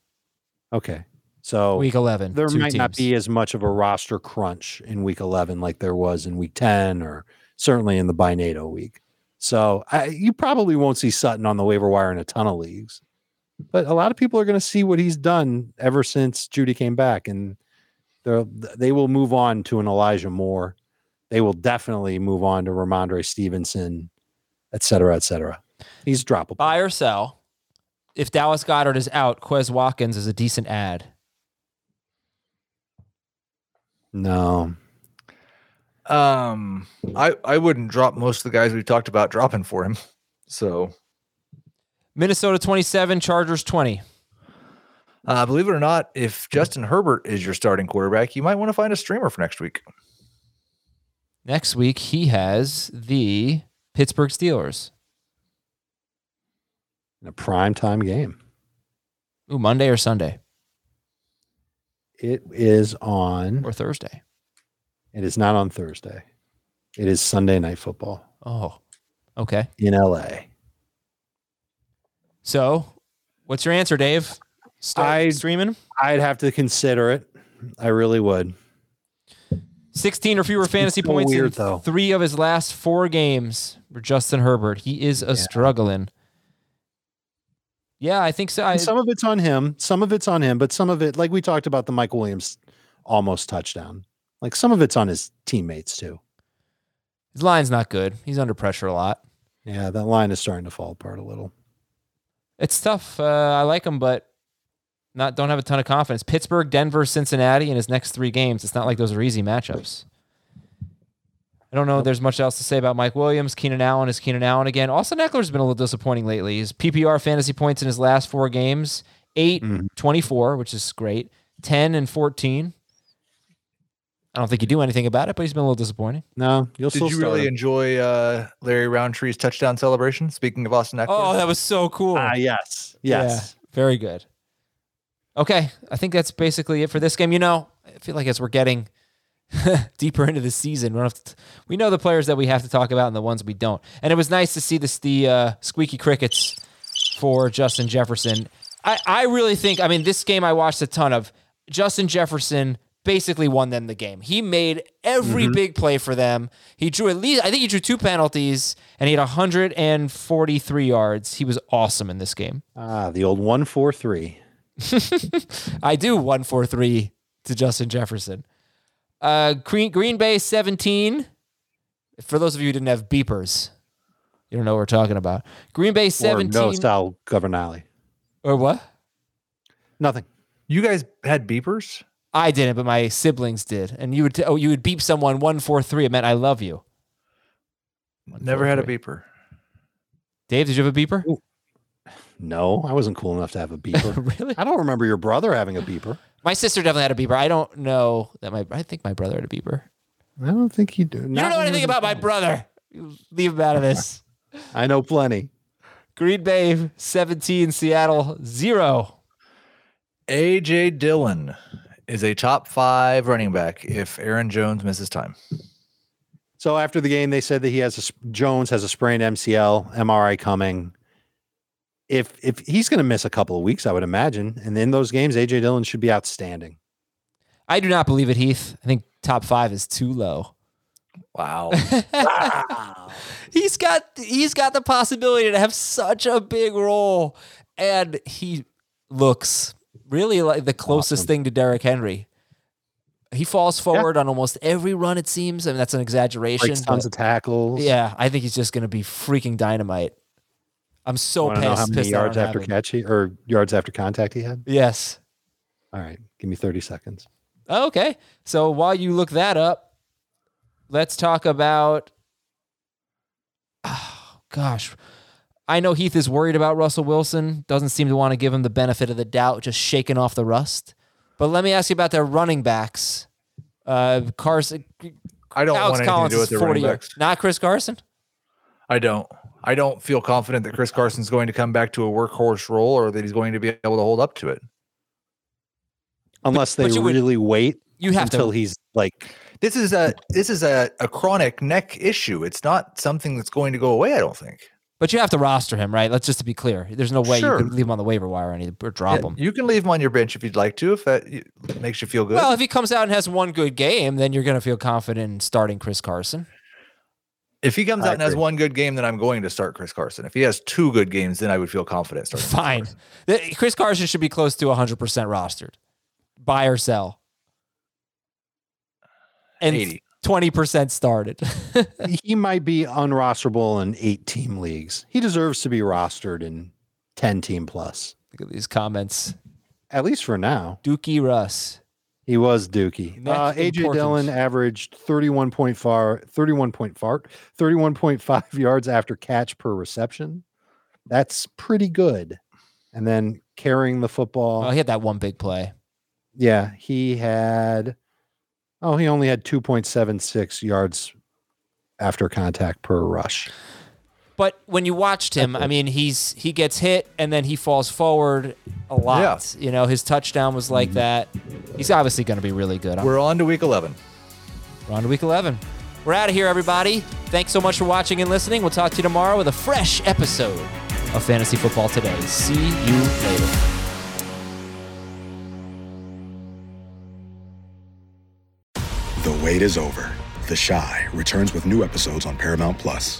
Okay. So week 11. there two might not be as much of a roster crunch in week 11 like there was in week 10 or certainly in the Binado week. So I, you probably won't see Sutton on the waiver wire in a ton of leagues, but a lot of people are going to see what he's done ever since Jeudy came back, and they're- they will move on to an Elijah Moore. They will definitely move on to Rhamondre Stevenson, et cetera, et cetera. He's droppable. Buy or sell. If Dallas Goedert is out, Quez Watkins is a decent ad. No, Um, I I wouldn't drop most of the guys we talked about dropping for him. So, Minnesota 27, Chargers 20. uh, believe it or not, if Justin Herbert is your starting quarterback, you might want to find a streamer for next week. Next week, he has the Pittsburgh Steelers. in a prime time game. Ooh, Monday or Sunday It is on. or Thursday. It is not on Thursday. It is Sunday night football Oh, okay. in LA. So, what's your answer, Dave? Start I- streaming I'd have to consider it. I really would. 16 or fewer fantasy so points weird, in though. three of his last four games for Justin Herbert. He is a struggling. Yeah, I think so. I, some of it's on him. Some of it's on him, but some of it, like we talked about the Mike Williams almost touchdown. Like some of it's on his teammates too. his line's not good. He's under pressure a lot. Yeah, that line is starting to fall apart a little. It's tough. Uh, I like him, but not don't have a ton of confidence. Pittsburgh, Denver, Cincinnati in his next three games. It's not like those are easy matchups. I don't know. if There's much else to say about Mike Williams. Keenan Allen is Keenan Allen again. Austin Ekeler's been a little disappointing lately. His PPR fantasy points in his last four games 8, 24, which is great, 10 and 14. I don't think you do anything about it, but he's been a little disappointing. No, you'll Did still you really him. enjoy uh, Larry Rountree's touchdown celebration? Speaking of Austin Eckler, Oh, that was so cool. Ah, yes. Yes. Yeah, very good. Okay, I think that's basically it for this game. You know, I feel like as we're getting deeper into the season, we don't have to, we know the players that we have to talk about and the ones we don't. And it was nice to see this the uh, squeaky crickets for Justin Jefferson. I I really think I mean this game I watched a ton of. Justin Jefferson basically won them the game. He made every big play for them. He drew at least I think he drew two penalties and he had 143 yards. He was awesome in this game. Ah, the old one four three. I do one four three to Justin Jefferson. Uh, Green Green Bay seventeen. For those of you who didn't have beepers, you don't know what we're talking about. Green Bay 17. Or no Sal Governale. or what? Nothing. you guys had beepers. I didn't, but my siblings did. And you would t- oh you would beep someone one four three. It meant I love you. Never had a beeper. Dave, did you have a beeper? No, I wasn't cool enough to have a beeper. really? I don't remember your brother having a beeper. My sister definitely had a beeper. I don't know that my I think my brother had a beeper. I don't think he did. You don't know anything about my brother. Leave him out of this. I know plenty. Green Bay 17, Seattle 0. AJ Dillon is a top five running back if Aaron Jones misses time. So after the game, they said that he has a Jones has a sprained MCL, MRI coming. If if he's going to miss a couple of weeks, I would imagine, and in those games, AJ Dillon should be outstanding. I do not believe it, Heath. I think top five is too low. Wow. He's got he's got the possibility to have such a big role, and he looks really like the closest Awesome. thing to Derrick Henry. He falls forward on almost every run. It seems. I mean, that's an exaggeration. Breaks tons of tackles. yeah, I think he's just going to be freaking dynamite. I'm so Want to know how pissed. many yards after him. catch he or yards after contact he had? Yes. All right, give me thirty seconds. Okay. So while you look that up, let's talk about. Oh, gosh. I know Heath is worried about Russell Wilson, doesn't seem to want to give him the benefit of the doubt, just shaking off the rust. But let me ask you about their running backs. Uh, Carson, I don't Alex want anything Collins to do with is the running yards. backs. Not Chris Carson? I don't. I don't feel confident that Chris Carson's going to come back to a workhorse role or that he's going to be able to hold up to it. unless they but you would- really wait you have to- until he's like This is a this is a, a chronic neck issue. It's not something that's going to go away. I don't think. But you have to roster him, right? Let's just to be clear. There's no way Sure. you can leave him on the waiver wire or, any, or drop Yeah, him. You can leave him on your bench if you'd like to, if that makes you feel good. Well, if he comes out and has one good game, then you're going to feel confident in starting Chris Carson. If he comes I out and has one good game, then I'm going to start Chris Carson. If he has two good games, then I would feel confident starting. Fine. The- Chris Carson should be close to 100% rostered. Buy or sell. And 80. 20% started. he might be unrosterable in eight team leagues. He deserves to be rostered in 10 team plus. Look at these comments. At least for now. Dookie Russ. He was Dookie. Uh, AJ important. Dillon averaged 31 point far, 31 point fart, 31.5 yards after catch per reception. That's pretty good. And then carrying the football. Oh, he had that one big play. Yeah, he had. Oh, he only had 2.76 yards after contact per rush. But when you watched him, I mean, he's he gets hit and then he falls forward a lot. Yeah. You know, his touchdown was like mm-hmm. that. He's obviously going to be really good. We're on to week 11. We're on to week 11. We're out of here, everybody. Thanks so much for watching and listening. We'll talk to you tomorrow with a fresh episode of Fantasy Football Today. See you later. The wait is over. The Chi returns with new episodes on Paramount Plus.